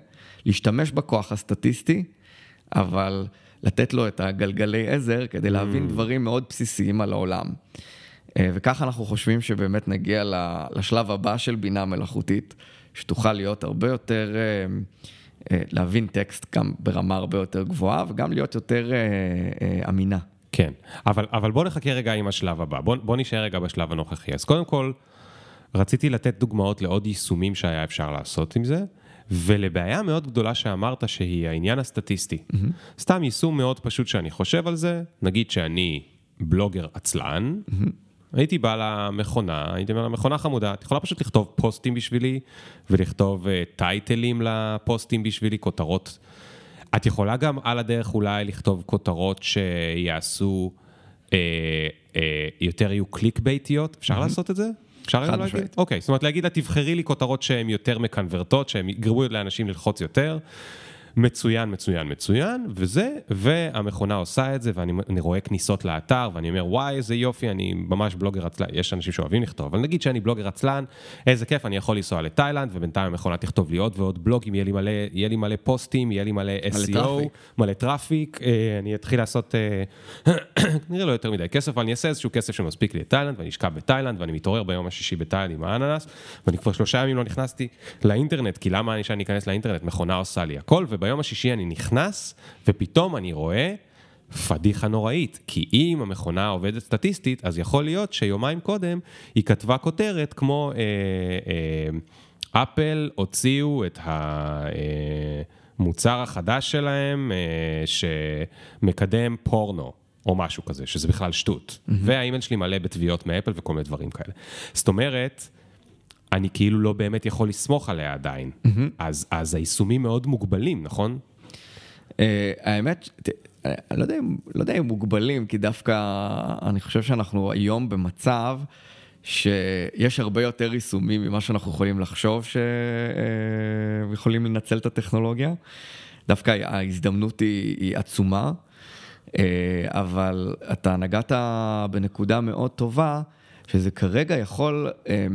Speaker 2: להשתמש בכוח הסטטיסטי, אבל לתת לו את הגלגלי עזר כדי להבין דברים מאוד בסיסיים על העולם. אה, וככה אנחנו חושבים שבאמת נגיע לשלב הבא של בינה מלאכותית, שתוכל להיות הרבה יותר, אה, אה, להבין טקסט גם ברמה הרבה יותר גבוהה וגם להיות יותר אה, אה, אמינה.
Speaker 1: כן, אבל, אבל בוא נחכה רגע עם השלב הבא. בוא, בוא נשאר רגע בשלב הנוכחי. אז קודם כל, רציתי לתת דוגמאות לעוד יישומים שהיה אפשר לעשות עם זה, ולבעיה מאוד גדולה שאמרת שהיא העניין הסטטיסטי. Mm-hmm. סתם יישום מאוד פשוט שאני חושב על זה, נגיד שאני בלוגר עצלן, mm-hmm. הייתי בא למכונה, הייתי אומר למכונה חמודה, את יכולה פשוט לכתוב פוסטים בשבילי, ולכתוב uh, טייטלים לפוסטים בשבילי, כותרות. את יכולה גם על הדרך אולי לכתוב כותרות שיעשו, אה, אה, יותר יהיו click baitיות, אפשר mm-hmm. לעשות את זה? אפשר להגיד?
Speaker 2: משמעית.
Speaker 1: אוקיי, זאת אומרת להגיד לה, תבחרי לי כותרות שהן יותר מקנברטות, שהן יגרמו לאנשים ללחוץ יותר. מצוין, מצוין, מצוין, וזה, והמכונה עושה את זה, ואני אני רואה כניסות לאתר, ואני אומר, וואי, איזה יופי, אני ממש בלוגר עצלן, יש אנשים שאוהבים לכתוב, אבל נגיד שאני בלוגר עצלן, איזה כיף, אני יכול לנסוע לתאילנד, ובינתיים המכונה תכתוב לי עוד ועוד בלוגים, יהיה לי מלא, יהיה לי מלא פוסטים, יהיה לי מלא SEO,
Speaker 2: traffic.
Speaker 1: מלא traffic, אה, אני אתחיל לעשות, אה, נראה לא יותר מדי כסף, אבל אני אעשה איזשהו כסף שמספיק לי לתאילנד, ואני אשכב בתאילנד, ואני מתעורר ביום השישי בתאילנד עם האננס, ואני כבר שלושה ימים לא נכנסתי לאינטרנט, כי למה אני שאני אכנס לאינטרנט? מכונה עושה לי הכל, וביום השישי אני נכנס, ופתאום אני רואה פדיחה נוראית, כי אם המכונה עובדת סטטיסטית, אז יכול להיות שיומיים קודם היא כתבה כותרת כמו אה, אה, Apple הוציאו את המוצר החדש שלהם אה, שמקדם פורנו. או משהו כזה, שזה בכלל שטות. Mm-hmm. והאימייל שלי מלא בתביעות מאפל וכל מיני דברים כאלה. זאת אומרת, אני כאילו לא באמת יכול לסמוך עליה עדיין. Mm-hmm. אז, אז היישומים מאוד מוגבלים, נכון?
Speaker 2: אה, האמת, ת- אה, אני לא יודע, אם- לא יודע אם מוגבלים, כי דווקא אני חושב שאנחנו היום במצב שיש הרבה יותר יישומים ממה שאנחנו יכולים לחשוב שיכולים לנצל את הטכנולוגיה. דווקא ההזדמנות היא, היא עצומה, אה, אבל אתה נגעת בנקודה מאוד טובה, שזה כרגע יכול... אה,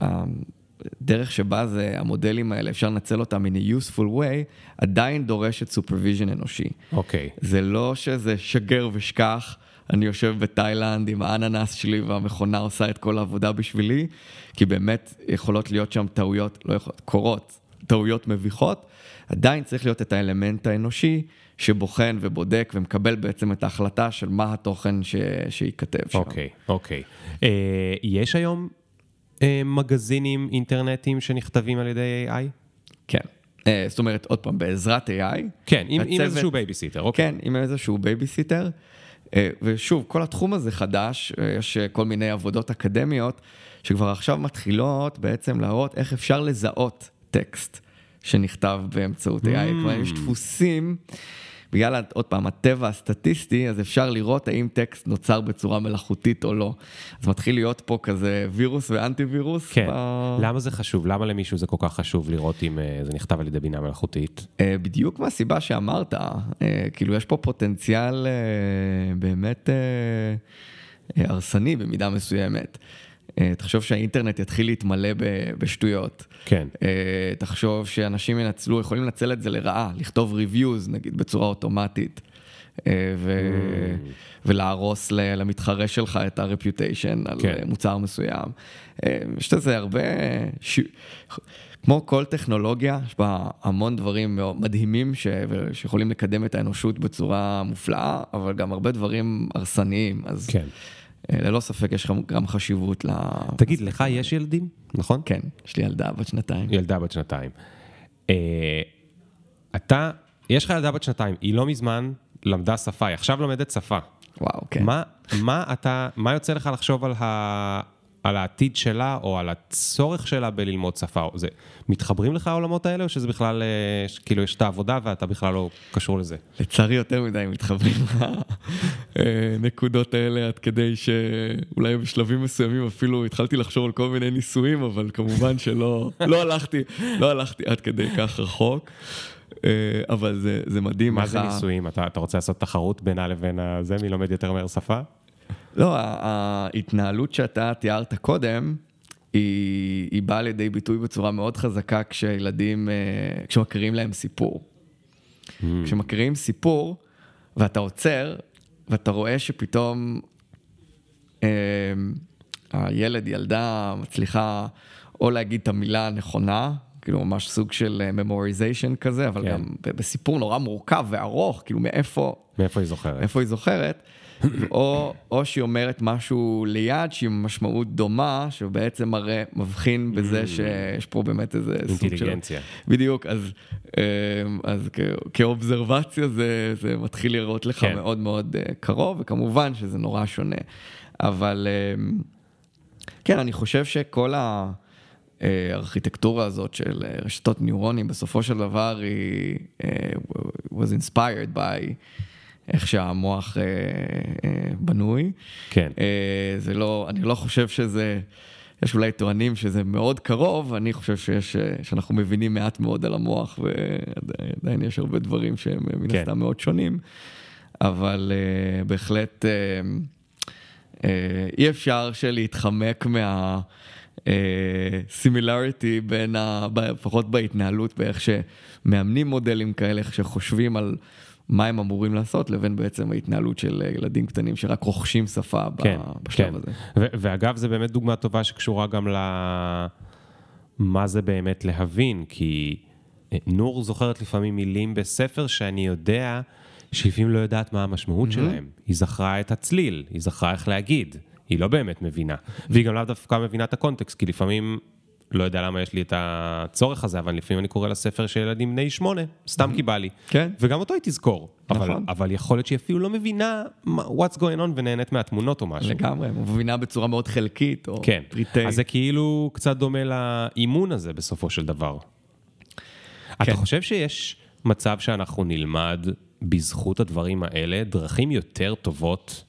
Speaker 2: הדרך שבה זה, המודלים האלה, אפשר לנצל אותם in a useful way, עדיין דורשת supervision אנושי.
Speaker 1: אוקיי.
Speaker 2: זה לא שזה שגר ושכח, אני יושב בתאילנד עם האננס שלי והמכונה עושה את כל העבודה בשבילי, כי באמת יכולות להיות שם טעויות, לא יכולות, קורות, טעויות מביכות, עדיין צריך להיות את האלמנט האנושי שבוחן ובודק ומקבל בעצם את ההחלטה של מה התוכן ש... שייכתב שם.
Speaker 1: אוקיי, אוקיי. אה, יש היום מגזינים אינטרנטיים שנכתבים על ידי AI?
Speaker 2: כן. אה, זאת אומרת, עוד פעם, בעזרת AI.
Speaker 1: כן, עם, עם
Speaker 2: הצוות-
Speaker 1: איזשהו בייביסיטר, אוקיי.
Speaker 2: כן, עם איזשהו בייביסיטר. אה, ושוב, כל התחום הזה חדש, אה, יש אה, כל מיני עבודות אקדמיות שכבר עכשיו מתחילות בעצם להראות איך אפשר לזהות טקסט שנכתב באמצעות AI. כלומר, יש דפוסים, בגלל, עוד פעם, הטבע הסטטיסטי, אז אפשר לראות האם טקסט נוצר בצורה מלאכותית או לא. אז מתחיל להיות פה כזה וירוס ואנטי וירוס.
Speaker 1: כן.
Speaker 2: ב-
Speaker 1: למה זה חשוב? למה למישהו זה כל כך חשוב לראות אם אה, זה נכתב על ידי בינה מלאכותית?
Speaker 2: אה, בדיוק מהסיבה שאמרת, אה, כאילו יש פה פוטנציאל אה, באמת אה, הרסני במידה מסוימת. אה, תחשוב שהאינטרנט יתחיל להתמלא בשטויות.
Speaker 1: כן.
Speaker 2: אה, תחשוב שאנשים ינצלו, יכולים לנצל את זה לרעה, לכתוב reviews נגיד בצורה אוטומטית. אה, ו... ולהרוס ל- למתחרה שלך את ה-reputation על
Speaker 1: כן.
Speaker 2: מוצר מסוים. יש לזה הרבה, ש... כמו כל טכנולוגיה, יש בה המון דברים מדהימים ש... שיכולים לקדם את האנושות בצורה מופלאה, אבל גם הרבה דברים הרסניים. אז
Speaker 1: כן.
Speaker 2: ללא ספק יש גם חשיבות ל...
Speaker 1: תגיד, לך יש ילדים, נכון?
Speaker 2: כן, יש לי ילדה בת שנתיים.
Speaker 1: ילדה בת שנתיים. אה, אתה, יש לך ילדה בת שנתיים, היא לא מזמן למדה שפה, היא עכשיו לומדת שפה.
Speaker 2: וואו, כן.
Speaker 1: מה, מה אתה, מה יוצא לך לחשוב על, ה, על העתיד שלה, או על הצורך שלה בללמוד שפה? זה, מתחברים לך העולמות האלה, או שזה בכלל, אה, כאילו, יש את העבודה ואתה בכלל לא קשור לזה?
Speaker 2: לצערי יותר מדי מתחברים לנקודות האלה, עד כדי שאולי בשלבים מסוימים אפילו התחלתי לחשוב על כל מיני ניסויים, אבל כמובן שלא לא הלכתי, לא הלכתי עד כדי כך רחוק. אה, אבל זה, זה מדהים.
Speaker 1: מה זה ניסויים? אתה, אתה רוצה לעשות תחרות בינה לבין זה? מי לומד יותר מהר שפה?
Speaker 2: לא, ההתנהלות שאתה תיארת קודם, היא, היא באה לידי ביטוי בצורה מאוד חזקה כשילדים, אה, כשמקריאים להם סיפור. Mm. כשמקריאים סיפור, ואתה עוצר, ואתה רואה שפתאום אה, הילד, ילדה, מצליחה או להגיד את המילה הנכונה, כאילו ממש סוג של memorization כזה, אבל כן. גם בסיפור נורא מורכב וארוך, כאילו מאיפה...
Speaker 1: מאיפה היא זוכרת.
Speaker 2: מאיפה היא זוכרת. או, או שהיא אומרת משהו ליד שהיא משמעות דומה, שבעצם מראה, מבחין בזה mm. שיש פה באמת איזה סוג
Speaker 1: של... אינטליגנציה.
Speaker 2: בדיוק, אז, אמ, אז כ, כאובזרבציה זה, זה מתחיל לראות לך כן. מאוד מאוד אה, קרוב, וכמובן שזה נורא שונה. אבל אמ, כן, אני חושב שכל ה... הארכיטקטורה הזאת של אה, רשתות ניורונים, בסופו של דבר היא אה, was inspired by איך שהמוח אה, אה, בנוי.
Speaker 1: כן.
Speaker 2: אה, זה לא, אני לא חושב שזה, יש אולי טוענים שזה מאוד קרוב, אני חושב שיש, שאנחנו מבינים מעט מאוד על המוח, ועדיין יש הרבה דברים שהם מן כן. הסתם מאוד שונים, אבל uh, בהחלט uh, uh, אי אפשר שלהתחמק מה... סימילריטי בין, ה, לפחות בהתנהלות, באיך שמאמנים מודלים כאלה, איך שחושבים על מה הם אמורים לעשות, לבין בעצם ההתנהלות של ילדים קטנים שרק רוכשים שפה כן, בשלב כן. הזה.
Speaker 1: ואגב, זו באמת דוגמה טובה שקשורה גם ל... מה זה באמת להבין, כי אה, נור זוכרת לפעמים מילים בספר שאני יודע שלפעמים לא יודעת מה המשמעות mm-hmm. שלהם. היא זכרה את הצליל, היא זכרה איך להגיד, היא לא באמת מבינה. והיא גם לאו דווקא מבינה את הקונטקסט, כי לפעמים לא יודע למה יש לי את הצורך הזה, אבל לפעמים אני קורא לספר של ילדים בני שמונה, סתם כי בא לי.
Speaker 2: כן.
Speaker 1: וגם אותו היא תזכור. נכון. אבל, אבל יכול להיות שהיא אפילו לא מבינה what's going on ונהנית מהתמונות או משהו.
Speaker 2: לגמרי, מבינה בצורה מאוד חלקית או
Speaker 1: כן. פריטי. אז זה כאילו קצת דומה לאימון הזה בסופו של דבר. כן. אתה חושב שיש מצב שאנחנו נלמד בזכות הדברים האלה דרכים יותר טובות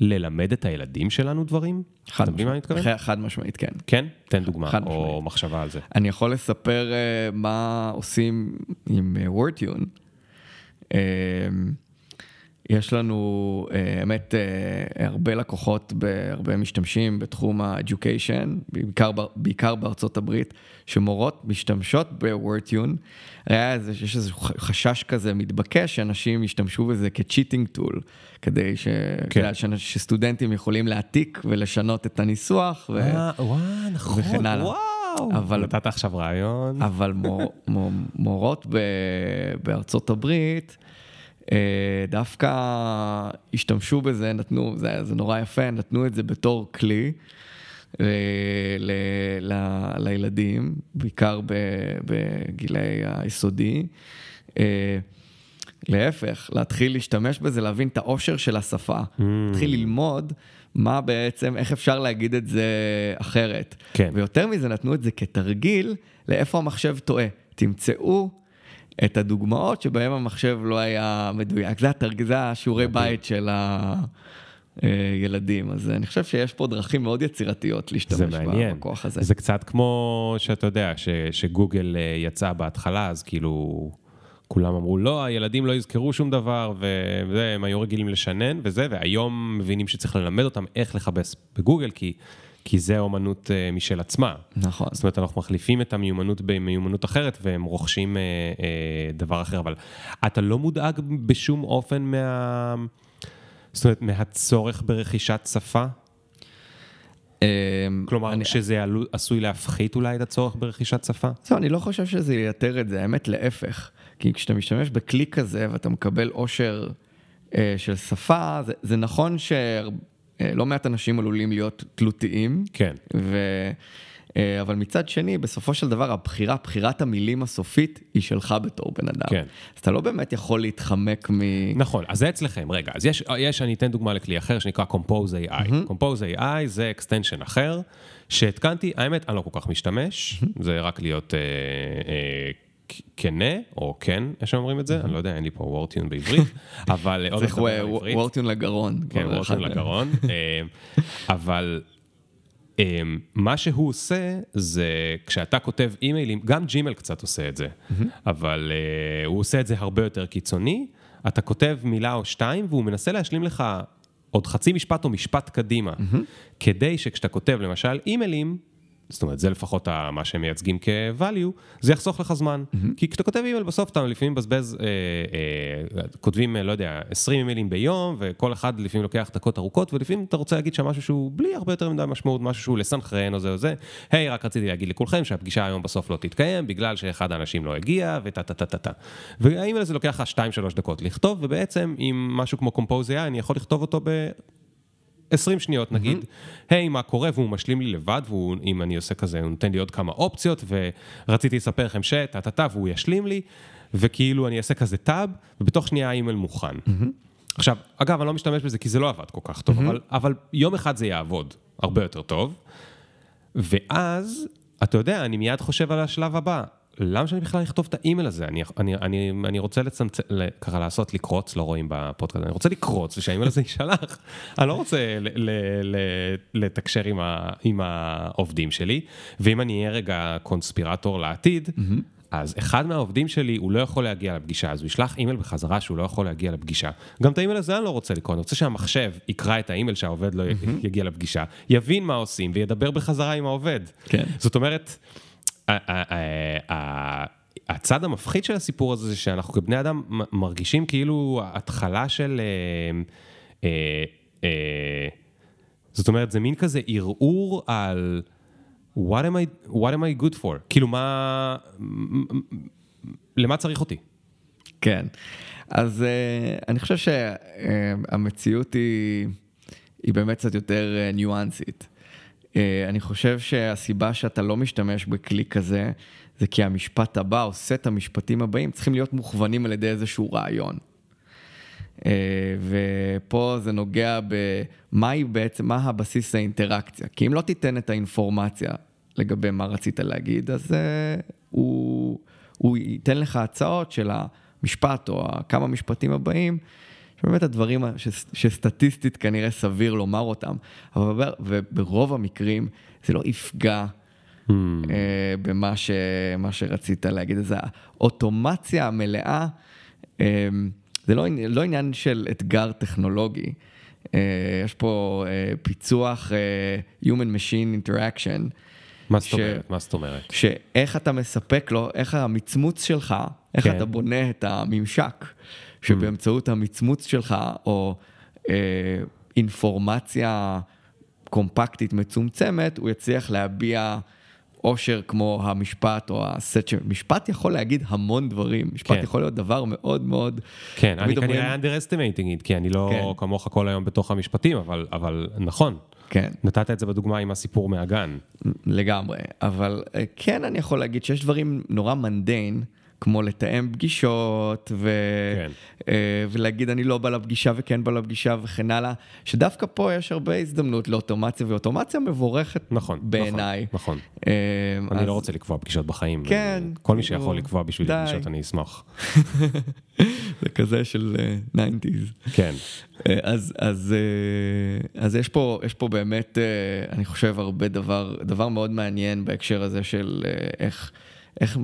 Speaker 1: ללמד את הילדים שלנו דברים?
Speaker 2: חד אתה מבין מה אני מתכוון? חד משמעית, כן.
Speaker 1: כן? תן דוגמה, או מחשבה על זה.
Speaker 2: אני יכול לספר uh, מה עושים עם uh, וורטיון. Uh, יש לנו, האמת, uh, uh, הרבה לקוחות, הרבה משתמשים בתחום ה-education, בעיקר, בעיקר בארצות הברית, שמורות משתמשות ב-wordtune. יש איזה חשש כזה מתבקש שאנשים ישתמשו בזה כ-cheating tool. כדי ש... כן. שסטודנטים יכולים להעתיק ולשנות את הניסוח. ו...
Speaker 1: אה, וואו, נכון, וכן הלאה. וואו. אבל... נתת עכשיו רעיון.
Speaker 2: אבל מור, מור, מורות ב... בארצות הברית, אה, דווקא השתמשו בזה, נתנו, זה, זה נורא יפה, נתנו את זה בתור כלי. ל, ל, ל, לילדים, בעיקר בגילי היסודי. אה, להפך, להתחיל להשתמש בזה, להבין את האושר של השפה. Mm. להתחיל ללמוד מה בעצם, איך אפשר להגיד את זה אחרת.
Speaker 1: כן.
Speaker 2: ויותר מזה, נתנו את זה כתרגיל לאיפה המחשב טועה. תמצאו את הדוגמאות שבהם המחשב לא היה מדויק. זה, התרג... זה השיעורי בית של הילדים. אז אני חושב שיש פה דרכים מאוד יצירתיות להשתמש בכוח הזה.
Speaker 1: זה קצת כמו שאתה יודע, ש, שגוגל אה, יצא בהתחלה, אז כאילו... כולם אמרו, לא, הילדים לא יזכרו שום דבר, וזה, הם היו רגילים לשנן וזה, והיום מבינים שצריך ללמד אותם איך לכבס בגוגל, כי, כי זה אומנות uh, משל עצמה.
Speaker 2: נכון.
Speaker 1: זאת אומרת, אנחנו מחליפים את המיומנות במיומנות אחרת, והם רוכשים uh, uh, דבר אחר, אבל אתה לא מודאג בשום אופן מה... זאת אומרת, מהצורך ברכישת שפה? אמ, כלומר, אני... שזה עלו, עשוי להפחית אולי את הצורך ברכישת שפה?
Speaker 2: לא, אני לא חושב שזה ייתר את זה, האמת להפך. כי כשאתה משתמש בכלי כזה ואתה מקבל עושר אה, של שפה, זה, זה נכון ש... אה, לא מעט אנשים עלולים להיות תלותיים.
Speaker 1: כן.
Speaker 2: ו... אה, אבל מצד שני, בסופו של דבר, הבחירה, בחירת המילים הסופית, היא שלך בתור בן אדם.
Speaker 1: כן.
Speaker 2: אז אתה לא באמת יכול להתחמק מ...
Speaker 1: נכון, אז זה אצלכם. רגע, אז יש, יש אני אתן דוגמה לכלי אחר שנקרא Compose AI. Mm-hmm. Compose AI זה extension אחר, שהתקנתי, האמת, אני לא כל כך משתמש, mm-hmm. זה רק להיות... אה, אה, כנה, או כן, איך שאומרים את זה, אני לא יודע, אין לי פה וורטיון בעברית, אבל...
Speaker 2: צריך וורטיון לגרון.
Speaker 1: כן, וורטיון לגרון, אבל אמ, מה שהוא עושה זה כשאתה כותב אימיילים, גם ג'ימל קצת עושה את זה, mm-hmm. אבל uh, הוא עושה את זה הרבה יותר קיצוני, אתה כותב מילה או שתיים והוא מנסה להשלים לך עוד חצי משפט או משפט קדימה, mm-hmm. כדי שכשאתה כותב למשל אימיילים, זאת אומרת, זה לפחות מה שהם מייצגים כ-value, זה יחסוך לך זמן. Mm-hmm. כי כשאתה כותב אימייל בסוף אתה לפעמים מבזבז, אה, אה, כותבים, לא יודע, 20 אימיילים ביום, וכל אחד לפעמים לוקח דקות ארוכות, ולפעמים אתה רוצה להגיד שם משהו שהוא בלי הרבה יותר מדי משמעות, משהו שהוא לסנכרן או זה או זה. היי, hey, רק רציתי להגיד לכולכם שהפגישה היום בסוף לא תתקיים, בגלל שאחד האנשים לא הגיע, וטה טה טה טה טה. והאימייל הזה לוקח לך 2-3 דקות לכתוב, ובעצם עם משהו כמו Compose AI, אני יכול לכתוב אותו ב... 20 שניות נגיד, היי, מה קורה, והוא משלים לי לבד, ואם אני עושה כזה, הוא נותן לי עוד כמה אופציות, ורציתי לספר לכם שטה-טה-טה, והוא ישלים לי, וכאילו אני אעשה כזה טאב, ובתוך שנייה האימייל מוכן. עכשיו, אגב, אני לא משתמש בזה כי זה לא עבד כל כך טוב, אבל, אבל יום אחד זה יעבוד הרבה יותר טוב, ואז, אתה יודע, אני מיד חושב על השלב הבא. למה שאני בכלל אכתוב את האימייל הזה? אני, אני, אני, אני רוצה לצמצם, ככה לעשות לקרוץ, לא רואים בפודקאסט, אני רוצה לקרוץ ושהאימייל הזה יישלח. אני לא רוצה לתקשר עם, ה, עם העובדים שלי, ואם אני אהיה רגע conspirator לעתיד, mm-hmm. אז אחד מהעובדים שלי, הוא לא יכול להגיע לפגישה, אז הוא ישלח אימייל בחזרה שהוא לא יכול להגיע לפגישה. גם את האימייל הזה אני לא רוצה לקרוא, אני רוצה שהמחשב יקרא את האימייל שהעובד לא mm-hmm. יגיע לפגישה, יבין מה עושים וידבר בחזרה עם העובד. כן. זאת אומרת... הצד המפחיד של הסיפור הזה זה שאנחנו כבני אדם מרגישים כאילו התחלה של... אה, אה, אה, זאת אומרת, זה מין כזה ערעור על what am I, what am I good for? כאילו מה... למה צריך אותי?
Speaker 2: כן, אז אני חושב שהמציאות היא, היא באמת קצת יותר ניואנסית. אה, אני חושב שהסיבה שאתה לא משתמש בכלי כזה, זה כי המשפט הבא או סט המשפטים הבאים צריכים להיות מוכוונים על ידי איזשהו רעיון. אה, ופה זה נוגע במהי בעצם, מה הבסיס האינטראקציה. כי אם לא תיתן את האינפורמציה לגבי מה רצית להגיד, אז אה, הוא, הוא ייתן לך הצעות של המשפט או כמה משפטים הבאים, שבאמת הדברים ש, שסטטיסטית כנראה סביר לומר אותם, אבל ברוב המקרים זה לא יפגע hmm. אה, במה ש, שרצית להגיד. אז האוטומציה המלאה, אה, זה לא, לא עניין של אתגר טכנולוגי. אה, יש פה אה, פיצוח אה, Human Machine Interaction.
Speaker 1: מה זאת אומרת? מה זאת אומרת?
Speaker 2: שאיך אתה מספק לו, איך המצמוץ שלך, איך כן. אתה בונה את הממשק. שבאמצעות המצמוץ שלך, או אה, אינפורמציה קומפקטית מצומצמת, הוא יצליח להביע עושר כמו המשפט או הסט ש... משפט יכול להגיד המון דברים, משפט כן. יכול להיות דבר מאוד מאוד...
Speaker 1: כן, אני מדברים... כנראה underestimating it, כי אני לא כן. כמוך כל היום בתוך המשפטים, אבל, אבל נכון. כן. נתת את זה בדוגמה עם הסיפור מהגן.
Speaker 2: לגמרי, אבל אה, כן אני יכול להגיד שיש דברים נורא מנדיין. כמו לתאם פגישות, ו... כן. אה, ולהגיד אני לא בא לפגישה וכן בא לפגישה וכן הלאה, שדווקא פה יש הרבה הזדמנות לאוטומציה, ואוטומציה מבורכת
Speaker 1: נכון,
Speaker 2: בעיניי.
Speaker 1: נכון, נכון. אה, אני אז... לא רוצה לקבוע פגישות בחיים.
Speaker 2: כן.
Speaker 1: כל מי שיכול לקבוע בשביל די. פגישות אני אשמח.
Speaker 2: זה כזה של 90's.
Speaker 1: כן.
Speaker 2: אה, אז, אז, אז יש, פה, יש פה באמת, אני חושב, הרבה דבר, דבר מאוד מעניין בהקשר הזה של איך, איך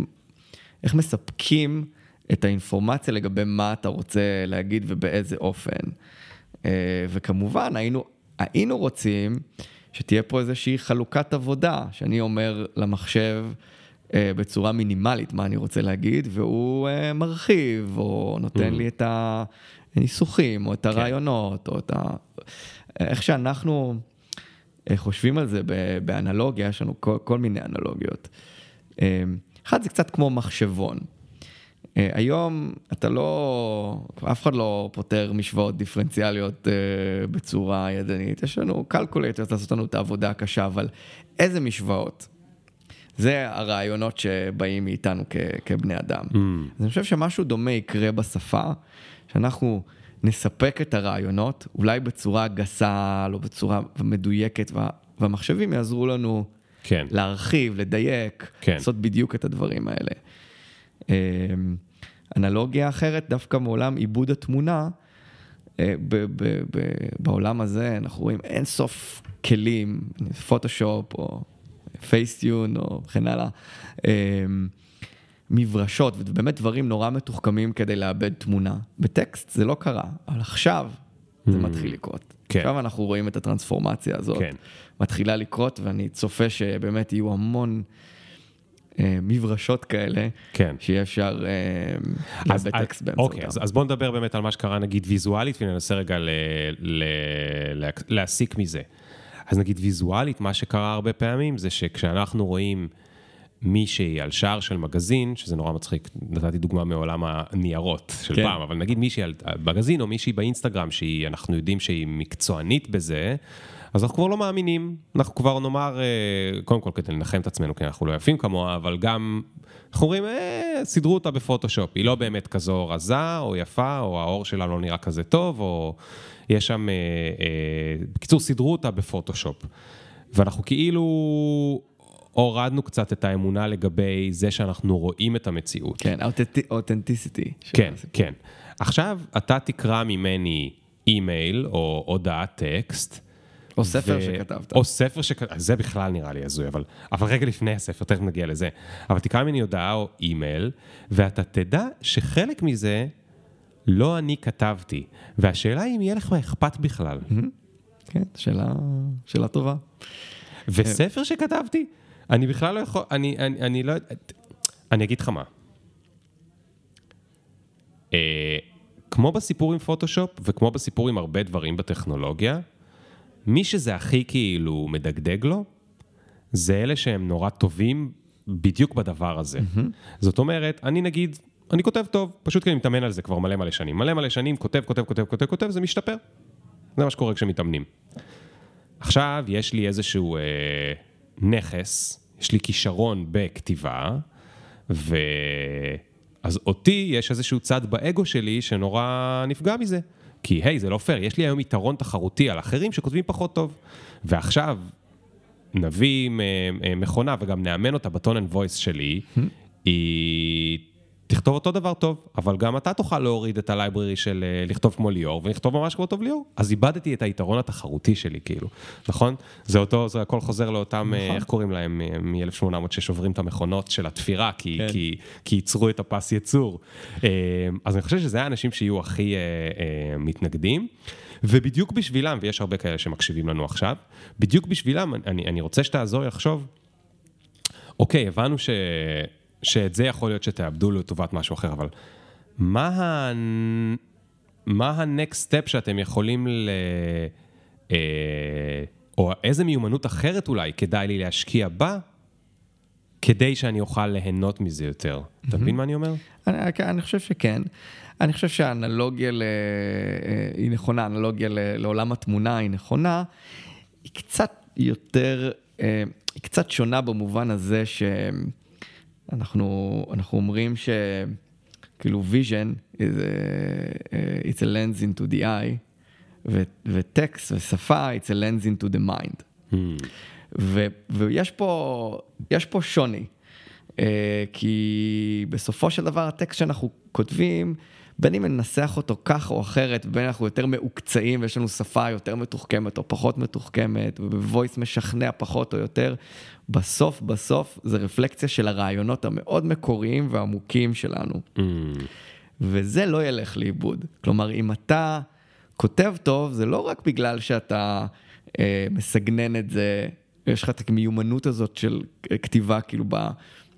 Speaker 2: איך מספקים את האינפורמציה לגבי מה אתה רוצה להגיד ובאיזה אופן. אה, וכמובן, היינו, היינו רוצים שתהיה פה איזושהי חלוקת עבודה, שאני אומר למחשב אה, בצורה מינימלית מה אני רוצה להגיד, והוא אה, מרחיב, או נותן mm. לי את הניסוחים, או את כן. הרעיונות, או את ה... איך שאנחנו חושבים על זה באנלוגיה, יש לנו כל, כל מיני אנלוגיות. אחד זה קצת כמו מחשבון. אה, היום אתה לא, אף אחד לא פותר משוואות דיפרנציאליות אה, בצורה ידנית, יש לנו קלקולטיות לעשות לנו את העבודה הקשה, אבל איזה משוואות? זה הרעיונות שבאים מאיתנו כ, כבני אדם. Mm. אז אני חושב שמשהו דומה יקרה בשפה, שאנחנו נספק את הרעיונות, אולי בצורה גסה, לא בצורה מדויקת, וה, והמחשבים יעזרו לנו
Speaker 1: כן.
Speaker 2: להרחיב, לדייק, כן. לעשות בדיוק את הדברים האלה. אמ, אנלוגיה אחרת, דווקא מעולם עיבוד התמונה, אה, בעולם הזה אנחנו רואים אין סוף כלים, פוטושופ או פייסטיון או וכן הלאה, אמ, מברשות ובאמת דברים נורא מתוחכמים כדי לאבד תמונה. בטקסט זה לא קרה, אבל עכשיו זה mm. מתחיל לקרות. כן. עכשיו אנחנו רואים את הטרנספורמציה הזאת, כן. מתחילה לקרות ואני צופה שבאמת יהיו המון... אה, מברשות כאלה, כן. שיהיה אפשר לאבד טקסט באמצעותם.
Speaker 1: אוקיי, אז, אז בוא נדבר באמת על מה שקרה נגיד ויזואלית, וננסה רגע ל, ל, ל, להסיק מזה. אז נגיד ויזואלית, מה שקרה הרבה פעמים זה שכשאנחנו רואים מישהי על שער של מגזין, שזה נורא מצחיק, נתתי דוגמה מעולם הניירות של כן. פעם, אבל נגיד מישהי על מגזין או מישהי באינסטגרם שאנחנו יודעים שהיא מקצוענית בזה, אז אנחנו כבר לא מאמינים, אנחנו כבר נאמר, אה, קודם כל כדי לנחם את עצמנו, כי אנחנו לא יפים כמוה, אבל גם, אנחנו אומרים, אה, סידרו אותה בפוטושופ, היא לא באמת כזו רזה או יפה, או העור שלה לא נראה כזה טוב, או יש שם, אה, אה, בקיצור, סידרו אותה בפוטושופ. ואנחנו כאילו הורדנו קצת את האמונה לגבי זה שאנחנו רואים את המציאות.
Speaker 2: כן, אותנטיסיטי.
Speaker 1: כן, כן. עכשיו, אתה תקרא ממני אימייל או הודעת טקסט,
Speaker 2: או ספר ו... שכתבת.
Speaker 1: או ספר שכתבת, זה בכלל נראה לי הזוי, אבל, אבל רגע לפני הספר, תכף נגיע לזה. אבל תקרא ממני הודעה או אימייל, ואתה תדע שחלק מזה לא אני כתבתי. והשאלה היא אם יהיה לך אכפת בכלל.
Speaker 2: כן, שאלה, שאלה טובה.
Speaker 1: וספר שכתבתי? אני בכלל לא יכול, אני, אני, אני לא, אני אגיד לך מה. אה, כמו בסיפור עם פוטושופ, וכמו בסיפור עם הרבה דברים בטכנולוגיה, מי שזה הכי כאילו מדגדג לו, זה אלה שהם נורא טובים בדיוק בדבר הזה. Mm-hmm. זאת אומרת, אני נגיד, אני כותב טוב, פשוט כי אני מתאמן על זה כבר מלא מלא שנים. מלא מלא שנים, כותב, כותב, כותב, כותב, כותב, זה משתפר. זה מה שקורה כשמתאמנים. עכשיו יש לי איזשהו אה, נכס, יש לי כישרון בכתיבה, ו... אז אותי יש איזשהו צד באגו שלי שנורא נפגע מזה. כי היי, זה לא פייר, יש לי היום יתרון תחרותי על אחרים שכותבים פחות טוב. ועכשיו נביא אה, מכונה וגם נאמן אותה ב-tone and voice שלי, hmm. היא תכתוב אותו דבר טוב, אבל גם אתה תוכל להוריד את ה-library של אה, לכתוב כמו ליאור, ולכתוב ממש כמו טוב ליאור. אז איבדתי את היתרון התחרותי שלי, כאילו, נכון? זה אותו, זה הכל חוזר לאותם, אה, נכון. איך קוראים להם, מ-1800 ששוברים את המכונות של התפירה, כי, כן. כי, כי ייצרו את הפס ייצור. אה, אז אני חושב שזה האנשים שיהיו הכי מתנגדים. ובדיוק בשבילם, ויש הרבה כאלה שמקשיבים לנו עכשיו, בדיוק בשבילם, אני, אני רוצה שתעזור לחשוב, אוקיי, הבנו ש... שאת זה יכול להיות שתאבדו לטובת משהו אחר, אבל מה ה... מה ה-next step שאתם יכולים ל... אה, או איזה מיומנות אחרת אולי כדאי לי להשקיע בה, כדי שאני אוכל ליהנות מזה יותר. Mm-hmm. אתה מבין מה אני אומר?
Speaker 2: אני, אני חושב שכן. אני חושב שהאנלוגיה ל... אה, היא נכונה, האנלוגיה ל... לעולם התמונה היא נכונה. היא קצת יותר, אה, היא קצת שונה במובן הזה ש... אנחנו, אנחנו אומרים שכאילו vision is a, it's a lens into the eye, וטקסט ושפה it's a lens into the mind. Hmm. ו, ויש פה, יש פה שוני, uh, כי בסופו של דבר הטקסט שאנחנו כותבים, בין אם ננסח אותו כך או אחרת, בין אם אנחנו יותר מעוקצעים ויש לנו שפה יותר מתוחכמת או פחות מתוחכמת, ובוויס משכנע פחות או יותר, בסוף בסוף זה רפלקציה של הרעיונות המאוד מקוריים ועמוקים שלנו. Mm. וזה לא ילך לאיבוד. כלומר, אם אתה כותב טוב, זה לא רק בגלל שאתה אה, מסגנן את זה, יש לך את המיומנות הזאת של כתיבה, כאילו, ב...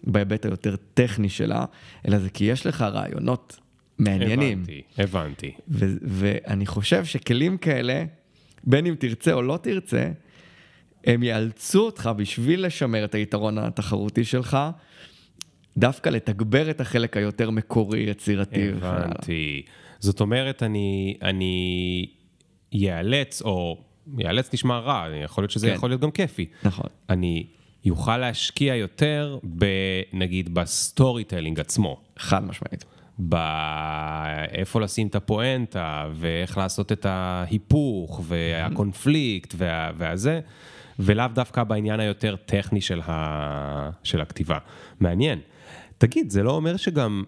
Speaker 2: בהיבט היותר טכני שלה, אלא זה כי יש לך רעיונות מעניינים.
Speaker 1: הבנתי, הבנתי.
Speaker 2: ו- ואני חושב שכלים כאלה, בין אם תרצה או לא תרצה, הם יאלצו אותך בשביל לשמר את היתרון התחרותי שלך, דווקא לתגבר את החלק היותר מקורי, יצירתי.
Speaker 1: הבנתי. זאת אומרת, אני, אני ייאלץ, או ייאלץ נשמע רע, יכול להיות שזה
Speaker 2: כן.
Speaker 1: יכול להיות גם כיפי.
Speaker 2: נכון.
Speaker 1: אני יוכל להשקיע יותר, נגיד, ב-storytelling עצמו.
Speaker 2: חד משמעית.
Speaker 1: באיפה לשים את הפואנטה, ואיך לעשות את ההיפוך, והקונפליקט, וה, והזה, ולאו דווקא בעניין היותר טכני של, ה, של הכתיבה. מעניין. תגיד, זה לא אומר שגם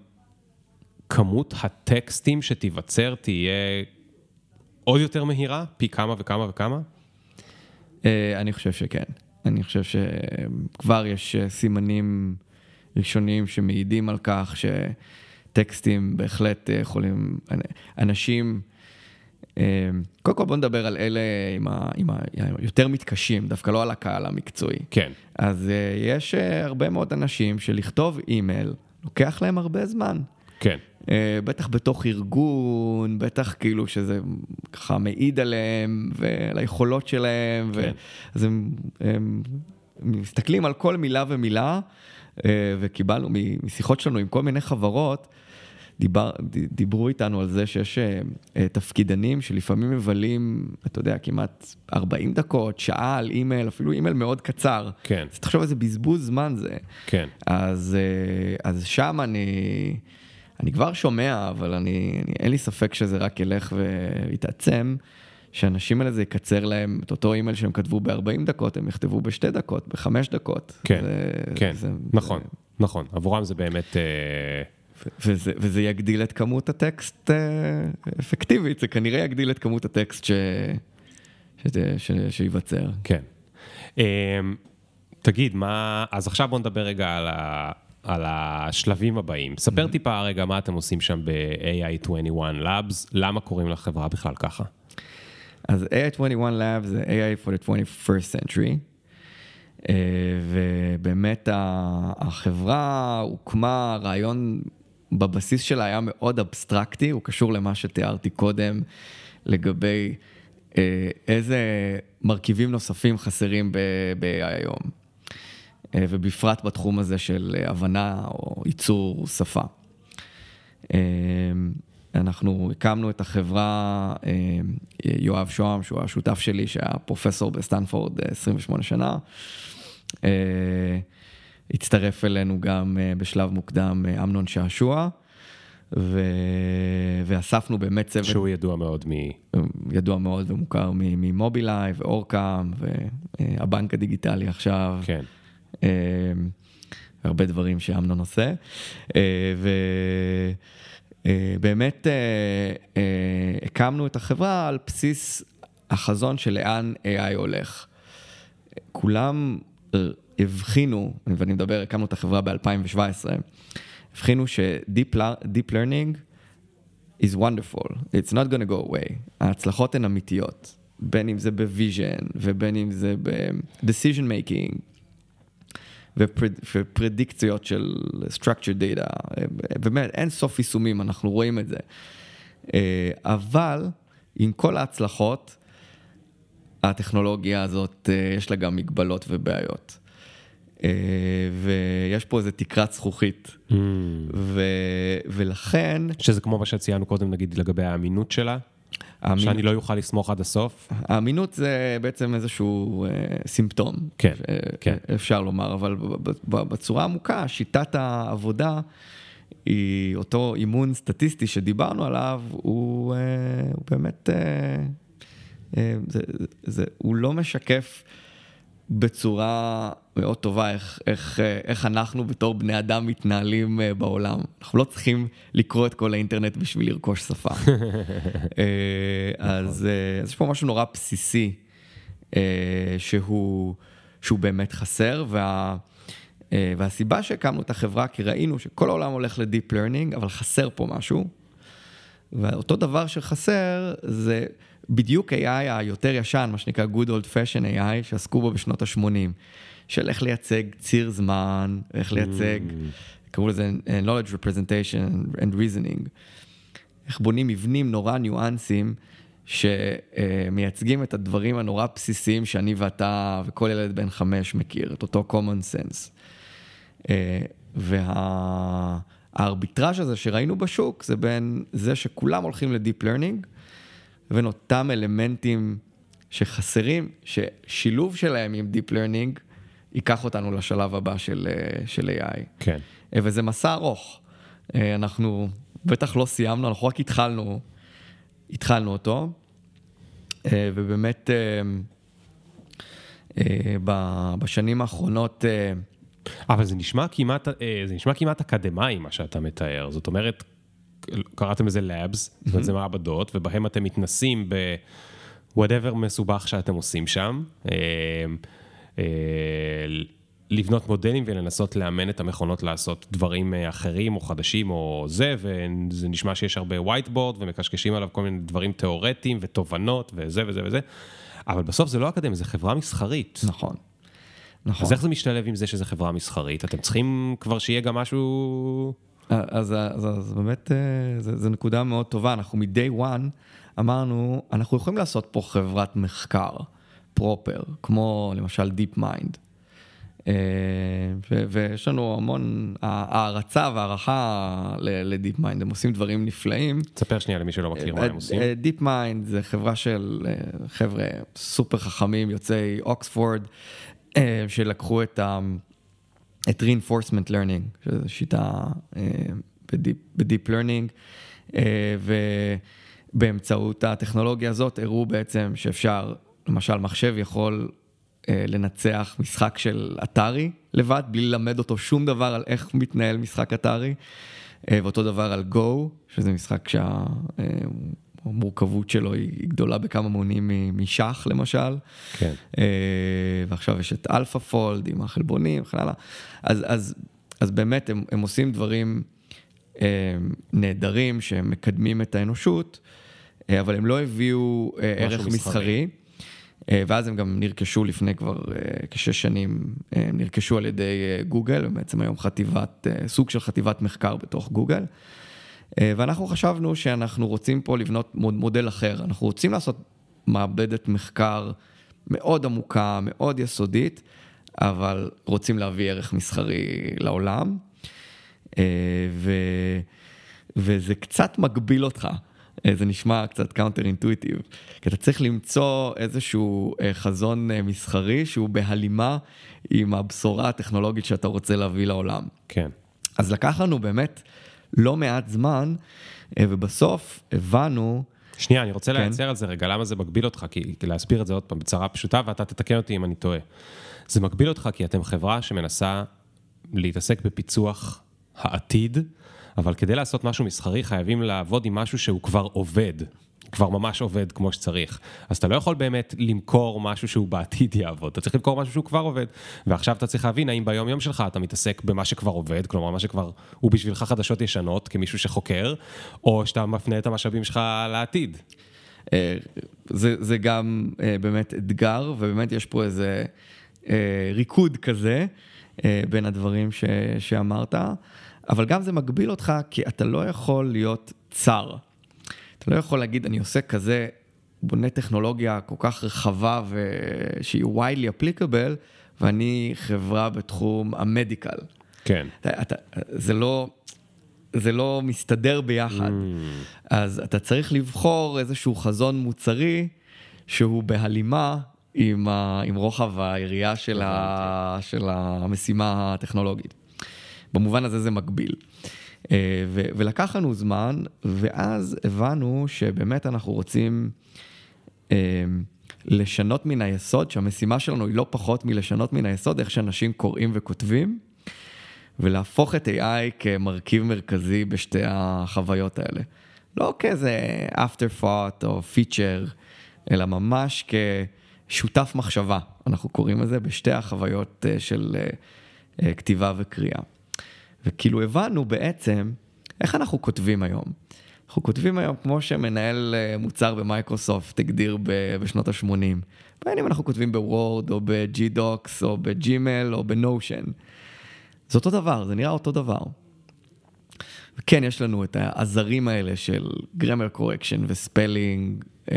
Speaker 1: כמות הטקסטים שתיווצר תהיה עוד יותר מהירה? פי כמה וכמה וכמה?
Speaker 2: אה, אני חושב שכן. אני חושב שכבר יש אה, סימנים ראשוניים שמעידים על כך שטקסטים בהחלט אה, יכולים, אנשים, אה, קודם כל בוא נדבר על אלה עם ה- עם ה- היותר מתקשים, דווקא לא על הקהל המקצועי.
Speaker 1: כן,
Speaker 2: אז אה, יש הרבה מאוד אנשים שלכתוב אימייל לוקח להם הרבה זמן.
Speaker 1: כן,
Speaker 2: בטח בתוך ארגון, בטח כאילו שזה ככה מעיד עליהם ועל היכולות שלהם,
Speaker 1: כן.
Speaker 2: אז הם, הם מסתכלים על כל מילה ומילה, אה, וקיבלנו משיחות שלנו עם כל מיני חברות, דיבר, דיברו איתנו על זה שיש אה, אה, תפקידים שלפעמים מבלים, אתה יודע, כמעט 40 דקות, שעה על אימייל, אפילו אימייל מאוד קצר.
Speaker 1: כן.
Speaker 2: אז תחשוב איזה בזבוז זמן זה.
Speaker 1: כן.
Speaker 2: אז, אז שם אני, אני כבר שומע, אבל אני, אני, אין לי ספק שזה רק ילך ויתעצם, שהאנשים האלה זה יקצר להם את אותו אימייל שהם כתבו ב-40 דקות, הם יכתבו בשתי דקות, בחמש דקות.
Speaker 1: כן,
Speaker 2: זה,
Speaker 1: כן,
Speaker 2: זה,
Speaker 1: נכון, נכון. עבורם זה באמת... אה,
Speaker 2: וזה, וזה יגדיל את כמות הטקסט אה, אפקטיבית, זה כנראה יגדיל את כמות הטקסט ש, ש, ש, שייווצר.
Speaker 1: כן. אמ, תגיד, מה... אז עכשיו בוא נדבר רגע על, ה... על השלבים הבאים. ספר טיפה רגע מה אתם עושים שם ב-AI21 Labs, למה קוראים לחברה בכלל ככה?
Speaker 2: אז AI21 Labs זה AI for the 21st century, אה, ובאמת החברה הוקמה, הרעיון בבסיס שלה היה מאוד אבסטרקטי, הוא קשור למה שתיארתי קודם לגבי אה, איזה מרכיבים נוספים חסרים ב-AI היום, אה, ובפרט בתחום הזה של הבנה או ייצור שפה. אה, אנחנו הקמנו את החברה, אה, יואב שוהם, שהוא השותף שלי, שהיה פרופסור בסטנפורד אה, 28 שנה. אה, הצטרף אלינו גם אה, בשלב מוקדם אה, אמנון שעשוע, ו... ואספנו באמת צוות
Speaker 1: שהוא ידוע מאוד מ...
Speaker 2: ידוע מאוד ומוכר ממובילאיי ואורקאם והבנק הדיגיטלי עכשיו.
Speaker 1: כן.
Speaker 2: אה, הרבה דברים שאמנון עושה. אה, ובאמת הקמנו את החברה על בסיס החזון של לאן AI הולך. כולם אה, הבחינו, ואני מדבר, הקמנו את החברה ב-2017, הבחינו ש-Deep lear- Deep Learning is wonderful, it's not gonna go away. ההצלחות הן אמיתיות, בין אם זה ב-vision ובין אם זה ב-decision making ופרדיקציות של structured data, באמת אין סוף יישומים, אנחנו רואים את זה. אה, אבל עם כל ההצלחות, הטכנולוגיה הזאת, אה, יש לה גם מגבלות ובעיות. אה, ויש פה איזה תקרת זכוכית,
Speaker 1: Mm.
Speaker 2: ו... ולכן,
Speaker 1: שזה כמו מה שציינו קודם, נגיד, לגבי האמינות שלה,
Speaker 2: האמין-
Speaker 1: שאני לא יוכל לסמוך עד הסוף.
Speaker 2: האמינות זה בעצם איזשהו אה, סימפטום,
Speaker 1: כן,
Speaker 2: אה,
Speaker 1: כן.
Speaker 2: אפשר לומר, אבל בצורה עמוקה, שיטת העבודה היא אותו אימון סטטיסטי שדיברנו עליו, הוא, אה, הוא באמת, אה, אה, זה, זה, הוא לא משקף בצורה מאוד טובה איך, איך, איך אנחנו בתור בני אדם מתנהלים אה, בעולם. אנחנו לא צריכים לקרוא את כל האינטרנט בשביל לרכוש שפה. אה, אז, אה, אז יש פה משהו נורא בסיסי שהוא, שהוא באמת חסר, וה, והסיבה שהקמנו את החברה, כי ראינו שכל העולם הולך ל-deep learning, אבל חסר פה משהו. ואותו דבר שחסר זה בדיוק AI היותר ישן, מה שנקרא Good Old Fashion AI, שעסקו בו בשנות ה-80, של איך לייצג ציר זמן, איך לייצג, קראו לזה אה, knowledge representation and reasoning. איך בונים מבנים נורא ניואנסים שמייצגים את הדברים הנורא בסיסיים שאני ואתה וכל ילד בן חמש מכיר, את אותו common sense. אה, והארביטראז' הזה שראינו בשוק זה בין זה שכולם הולכים ל-deep learning, לבין אותם אלמנטים שחסרים, ששילוב שלהם עם deep learning ייקח אותנו לשלב הבא של, אה, של AI.
Speaker 1: כן.
Speaker 2: וזה מסע ארוך. אה, אנחנו בטח לא סיימנו, אנחנו רק התחלנו, התחלנו אותו, אה, ובאמת בשנים האחרונות...
Speaker 1: אבל זה נשמע כמעט, זה נשמע כמעט אקדמאי מה שאתה מתאר, זאת אומרת, קראתם לזה Labs, זאת אומרת זה מעבדות, ובהם אתם מתנסים ב... whatever מסובך שאתם עושים שם. לבנות מודלים ולנסות לאמן את המכונות לעשות דברים אה, אחרים או חדשים או זה, וזה נשמע שיש הרבה whiteboard ומקשקשים עליו כל מיני דברים תיאורטיים ותובנות וזה וזה וזה, אבל בסוף זה לא אקדמי, זה חברה מסחרית.
Speaker 2: נכון. נכון.
Speaker 1: אז איך זה משתלב עם זה שזה חברה מסחרית? אתם צריכים כבר שיהיה גם משהו...
Speaker 2: אז, אז, אז באמת, אה, זו נקודה מאוד טובה. אנחנו מ-day one אמרנו, אנחנו יכולים לעשות פה חברת מחקר proper, כמו למשל DeepMind. אה, ויש לנו המון הערצה והערכה ל-DeepMind, הם עושים דברים נפלאים.
Speaker 1: תספר שנייה למי שלא מכיר מה הם עושים.
Speaker 2: DeepMind זה חברה של אה, חבר'ה סופר חכמים יוצאי אוקספורד, אה, שלקחו את ה... את reinforcement learning, שזו שיטה ב-deep learning, ובאמצעות הטכנולוגיה הזאת הראו בעצם שאפשר, למשל מחשב יכול אה, לנצח משחק של אטארי לבד, בלי ללמד אותו שום דבר על איך מתנהל משחק אטארי. אה, ואותו דבר על גו, שזה משחק שהמורכבות שלו היא גדולה בכמה מונים משחמט למשל.
Speaker 1: כן.
Speaker 2: אה, ועכשיו יש את AlphaFold עם החלבונים וכן הלאה. אז, אז, אז באמת הם, הם עושים דברים נהדרים שמקדמים את האנושות, אבל הם לא הביאו ערך מסחרי. מסחרי. ואז הם גם נרכשו לפני כבר אה, כשש שנים, הם נרכשו על ידי גוגל, הם בעצם היום חטיבת, סוג של חטיבת מחקר בתוך גוגל. ואנחנו חשבנו שאנחנו רוצים פה לבנות מודל אחר, אנחנו רוצים לעשות מעבדת מחקר מאוד עמוקה, מאוד יסודית, אבל רוצים להביא ערך מסחרי לעולם. ו... וזה קצת מגביל אותך. אה, זה נשמע קצת counterintuitive, כי אתה צריך למצוא איזשהו אה, חזון אה, מסחרי שהוא בהלימה עם הבשורה הטכנולוגית שאתה רוצה להביא לעולם.
Speaker 1: כן.
Speaker 2: אז לקח לנו באמת לא מעט זמן, ובסוף הבנו...
Speaker 1: שנייה, אני רוצה כן. לייצר על זה רגע, למה זה מגביל אותך? כי, כי להסביר את זה עוד פעם בצורה פשוטה, ואתה תתקן אותי אם אני טועה. זה מגביל אותך כי אתם חברה שמנסה להתעסק בפיצוח העתיד. אבל כדי לעשות משהו מסחרי חייבים לעבוד עם משהו שהוא כבר עובד, כבר ממש עובד כמו שצריך. אז אתה לא יכול באמת למכור משהו שהוא בעתיד יעבוד, אתה צריך למכור משהו שהוא כבר עובד. ועכשיו אתה צריך להבין האם ביום יום שלך אתה מתעסק במה שכבר עובד, כלומר מה שכבר הוא בשבילך חדשות ישנות כמישהו שחוקר, או שאתה מפנה את המשאבים שלך לעתיד.
Speaker 2: אה, זה, זה גם אה, באמת אתגר, ובאמת יש פה איזה אה, ריקוד כזה בין הדברים ש, שאמרת. אבל גם זה מגביל אותך, כי אתה לא יכול להיות צר. אתה לא יכול להגיד, אני עושה כזה, בונה טכנולוגיה כל כך רחבה ושהיא widely applicable, ואני חברה בתחום המדיקל.
Speaker 1: כן.
Speaker 2: אתה, אתה, זה לא... זה לא מסתדר ביחד. Mm. אז אתה צריך לבחור איזשהו חזון מוצרי שהוא בהלימה עם, ה, עם רוחב היריעה של, ה, של המשימה הטכנולוגית. במובן הזה זה מקביל. אה, ולקח לנו זמן, ואז הבנו שבאמת אנחנו רוצים אה, לשנות מן היסוד, שהמשימה שלנו היא לא פחות מלשנות מן היסוד איך שאנשים קוראים וכותבים, ולהפוך את AI כמרכיב מרכזי בשתי החוויות האלה. לא כאיזה after thought או feature, אלא ממש כשותף מחשבה, אנחנו קוראים לזה, בשתי החוויות אה, של כתיבה וקריאה. וכאילו הבנו בעצם איך אנחנו כותבים היום. אנחנו כותבים היום כמו שמנהל אה, מוצר במייקרוסופט הגדיר בשנות ה-80. בין אם אנחנו כותבים בוורד או ב-G-Docs או ב-Gmail או ב-Notion. זה אותו דבר, זה נראה אותו דבר. וכן, יש לנו את העזרים האלה של grammar correction ו-spelling אה.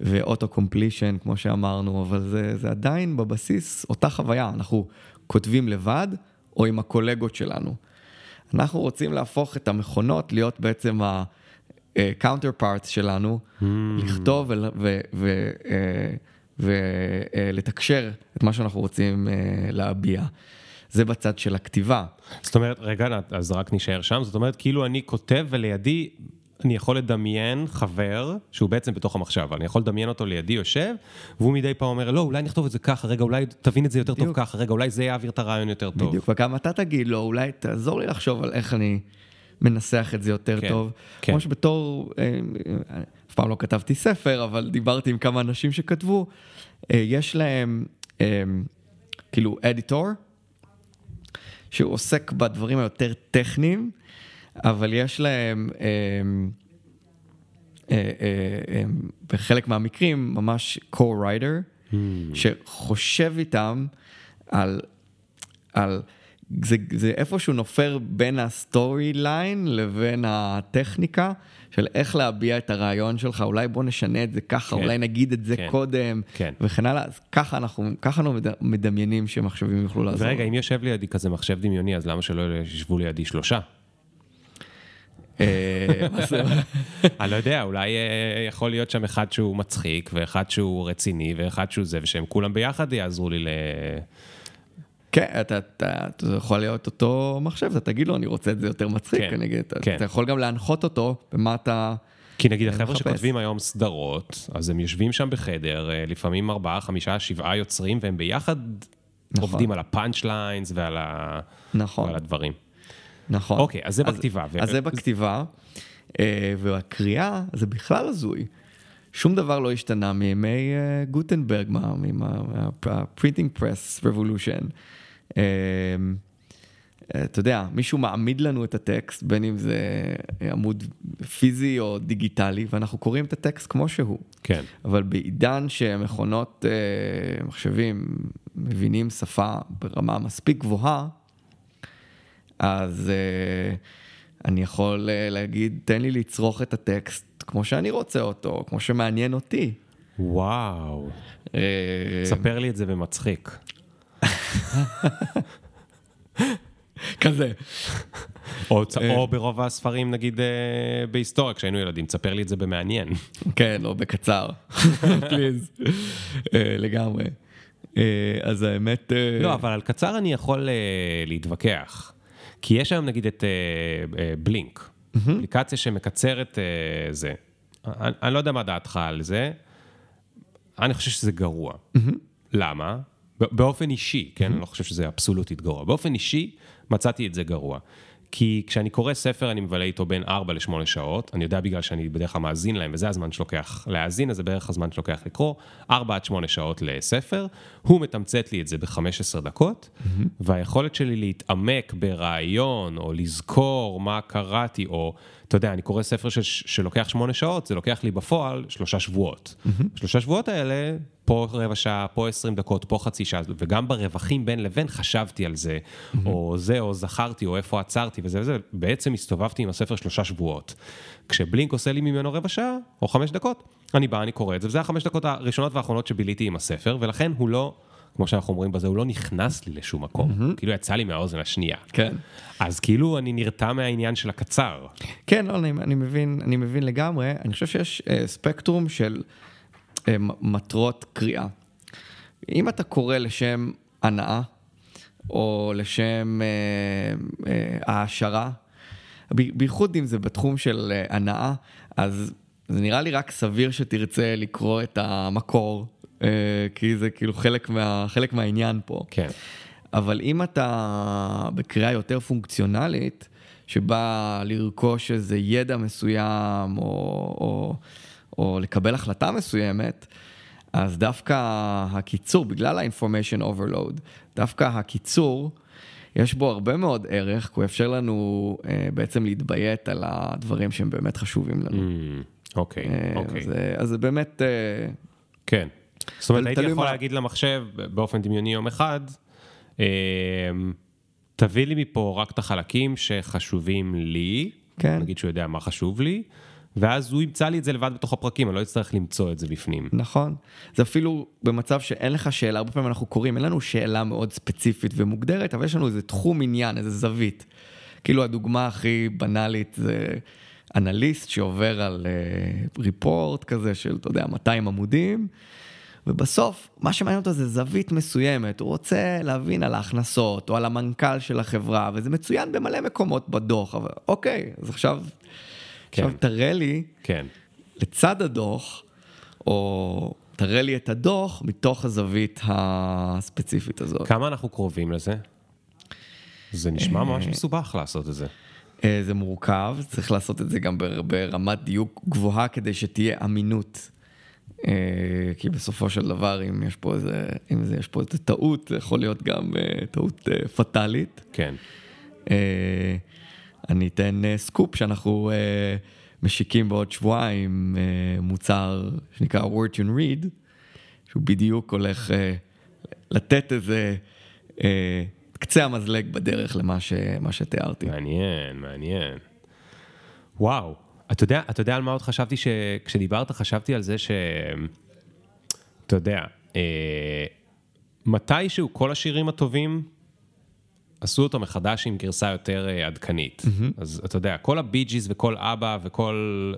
Speaker 2: ו-auto completion, כמו שאמרנו, אבל זה, זה עדיין בבסיס אותה חוויה. אנחנו כותבים לבד, או עם הקולגות שלנו. אנחנו רוצים להפוך את המכונות להיות בעצם ה-counterparts שלנו, mm. לכתוב ולתקשר את מה שאנחנו רוצים להביע. זה בצד של הכתיבה.
Speaker 1: זאת אומרת, רגע, אז רק נשאר שם, זאת אומרת, כאילו אני כותב ולידי אני יכול לדמיין חבר שהוא בעצם בתוך המחשב, אני יכול לדמיין אותו לידי יושב, והוא מדי פעם אומר, לא, אולי נכתוב את זה ככה, רגע, אולי תבין את זה יותר בדיוק. טוב ככה, רגע, אולי זה יעביר את הרעיון יותר טוב.
Speaker 2: בדיוק, וגם אתה תגיד לו, אולי תעזור לי לחשוב על איך אני מנסח את זה יותר כן, טוב. כן. כמו שבתור, אה, אה, אף פעם לא כתבתי ספר, אבל דיברתי עם כמה אנשים שכתבו, אה, יש להם כאילו editor, שהוא עוסק בדברים היותר טכניים. אבל יש להם, אה, אה, אה, בחלק מהמקרים, ממש co-writer, hmm. שחושב איתם על, על זה, זה איפשהו נופל בין ה-story line לבין הטכניקה של איך להביע את הרעיון שלך, אולי בוא נשנה את זה ככה, כן, אולי נגיד את זה כן, קודם, כן. וכן הלאה, אז ככה אנחנו, ככה אנחנו מדמיינים שמחשבים יוכלו לעזור.
Speaker 1: ורגע, אם יושב לידי כזה מחשב דמיוני, אז למה שלא ישבו לידי שלושה?
Speaker 2: אה,
Speaker 1: אני לא יודע, אולי אה, יכול להיות שם אחד שהוא מצחיק, ואחד שהוא רציני, ואחד שהוא זה, ושהם כולם ביחד יעזרו לי ל...
Speaker 2: כן, אתה, אתה, אתה יכול להיות אותו מחשב, אתה תגיד לו, אני רוצה את זה יותר מצחיק, כן, אני, כן. אתה יכול גם להנחות אותו במה אתה...
Speaker 1: כי נגיד החבר'ה שכותבים היום סדרות, אז הם יושבים שם בחדר, אה, לפעמים ארבעה, חמישה, שבעה יוצרים, והם ביחד נכון. עובדים על הפאנצ' ליינס ועל, ה... נכון. ועל הדברים.
Speaker 2: נכון.
Speaker 1: אוקיי, אז זה בכתיבה.
Speaker 2: אז זה בכתיבה, אה, והקריאה זה בכלל הזוי. שום דבר לא השתנה מימי אה, גוטנברג, press revolution. אה, אתה יודע, מישהו מעמיד לנו את הטקסט, בין אם זה עמוד פיזי או דיגיטלי, ואנחנו קוראים את הטקסט כמו שהוא.
Speaker 1: כן.
Speaker 2: אבל בעידן שמכונות מחשבים מבינים שפה ברמה מספיק גבוהה, אז uh, אני יכול uh, להגיד, תן לי לצרוך את הטקסט כמו שאני רוצה אותו, כמו שמעניין אותי.
Speaker 1: וואו. Uh, ספר לי את זה במצחיק.
Speaker 2: כזה.
Speaker 1: או, או ברוב הספרים, נגיד בהיסטוריה, כשהיינו ילדים, תספר לי את זה במעניין.
Speaker 2: כן, או בקצר, פליז, לגמרי. אז האמת...
Speaker 1: לא, אבל על קצר אני יכול להתווכח. כי יש היום נגיד את בלינק, uh, uh, אפליקציה שמקצרת uh, זה. אני, אני לא יודע מה דעתך על זה, אני חושב שזה גרוע. למה? באופן אישי, כן? אני לא חושב שזה אבסולוטית גרוע. באופן אישי, מצאתי את זה גרוע. כי כשאני קורא ספר אני מבלה איתו בין 4 ל-8 שעות, אני יודע בגלל שאני בדרך כלל מאזין להם, וזה הזמן שלוקח להאזין, אז זה בערך הזמן שלוקח לקרוא, 4 עד 8 שעות לספר, הוא מתמצת לי את זה ב-15 דקות, mm-hmm. והיכולת שלי להתעמק ברעיון, או לזכור מה קראתי, או, אתה יודע, אני קורא ספר ש- שלוקח 8 שעות, זה לוקח לי בפועל שלושה שבועות. Mm-hmm. שלושה שבועות האלה, פה רבע שעה, פה 20 דקות, פה חצי שעה, וגם ברווחים בין לבין חשבתי על זה, mm-hmm. או זה, או זכרתי, או איפה עצרתי וזה וזה, בעצם הסתובבתי עם הספר שלושה שבועות. כשבלינק עושה לי ממנו רבע שעה, או חמש דקות, אני בא, אני קורא את זה, וזה החמש דקות הראשונות והאחרונות שביליתי עם הספר, ולכן הוא לא... כמו שאנחנו אומרים בזה, הוא לא נכנס לי לשום מקום, mm-hmm. כאילו יצא לי מהאוזן השנייה.
Speaker 2: כן.
Speaker 1: אז כאילו אני נרתע מהעניין של הקצר.
Speaker 2: כן, לא, אני, אני מבין, אני מבין לגמרי. אני חושב שיש אה, ספקטרום של אה, מטרות קריאה. אם אתה קורא לשם הנאה, או לשם אה, אה, העשרה, בייחוד אם זה בתחום של אה, הנאה, אז זה נראה לי רק סביר שתרצה לקרוא את המקור, כי זה כאילו חלק, מה, חלק מהעניין פה.
Speaker 1: כן.
Speaker 2: אבל אם אתה בקריאה יותר פונקציונלית, שבא לרכוש איזה ידע מסוים, או, או או לקבל החלטה מסוימת, אז דווקא הקיצור, בגלל ה-information overload, דווקא הקיצור, יש בו הרבה מאוד ערך, כי הוא יאפשר לנו uh, בעצם להתביית על הדברים שהם באמת חשובים לנו.
Speaker 1: Mm, אוקיי, mm, אוקיי.
Speaker 2: אז, אז זה באמת... Uh,
Speaker 1: כן. זאת אומרת, הייתי יכול מה... להגיד למחשב באופן דמיוני יום אחד, uh, תביא לי מפה רק את החלקים שחשובים לי, כן. נגיד שהוא יודע מה חשוב לי, ואז הוא ימצא לי את זה לבד בתוך הפרקים, אני לא אצטרך למצוא את זה בפנים.
Speaker 2: נכון. זה אפילו במצב שאין לך שאלה, הרבה פעמים אנחנו קוראים, אין לנו שאלה מאוד ספציפית ומוגדרת, אבל יש לנו איזה תחום עניין, איזה זווית. כאילו הדוגמה הכי בנאלית זה אנליסט שעובר על uh, ריפורט כזה של, אתה יודע, 200 עמודים, ובסוף, מה שמעניין אותו זה זווית מסוימת, הוא רוצה להבין על ההכנסות או על המנכ"ל של החברה, וזה מצוין במלא מקומות בדוח, אבל אוקיי, אז עכשיו, כן. עכשיו תראה לי,
Speaker 1: כן.
Speaker 2: לצד הדוח, או תראה לי את הדוח מתוך הזווית הספציפית הזאת.
Speaker 1: כמה אנחנו קרובים לזה? זה נשמע ממש מסובך לעשות את זה.
Speaker 2: אה, זה מורכב, צריך לעשות את זה גם ברמת דיוק גבוהה כדי שתהיה אמינות. אה, כי בסופו של דבר, אם יש פה איזה, אם זה, יש פה איזה טעות, זה יכול להיות גם אה, טעות פטאלית.
Speaker 1: כן.
Speaker 2: אני אתן סקופ שאנחנו משיקים בעוד שבועיים מוצר שנקרא word and read, שהוא בדיוק הולך לתת איזה קצה המזלג בדרך למה ש, שתיארתי.
Speaker 1: מעניין, מעניין. וואו, אתה יודע, אתה יודע על מה עוד חשבתי שכשדיברת חשבתי על זה ש... אתה יודע, אה, מתישהו כל השירים הטובים עשו אותו מחדש עם גרסה יותר אה, עדכנית. Mm-hmm. אז אתה יודע, כל ה-Bee Gees וכל אבא וכל...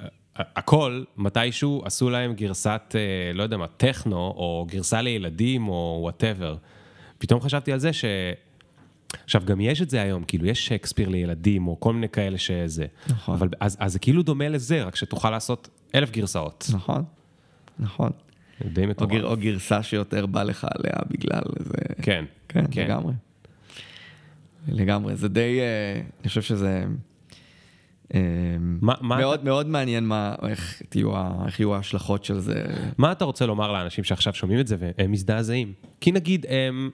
Speaker 1: אה, הכל, מתישהו עשו להם גרסת, אה, לא יודע מה, טכנו, או גרסה לילדים, או whatever. פתאום חשבתי על זה ש... עכשיו, גם יש את זה היום, כאילו, יש שייקספיר לילדים, או כל מיני כאלה שזה. נכון. אבל אז, אז זה כאילו דומה לזה, רק שתוכל לעשות אלף גרסאות.
Speaker 2: נכון, נכון.
Speaker 1: די מטורף.
Speaker 2: או, גר, או גרסה שיותר בא לך עליה בגלל זה.
Speaker 1: כן.
Speaker 2: כן, כן. לגמרי. לגמרי, זה די, אה, אני חושב שזה... אה, מה, מה מאוד, אתה... מאוד מעניין מה, איך, תהיו, איך יהיו ההשלכות של זה.
Speaker 1: מה אתה רוצה לומר לאנשים שעכשיו שומעים את זה והם מזדעזעים? כי נגיד הם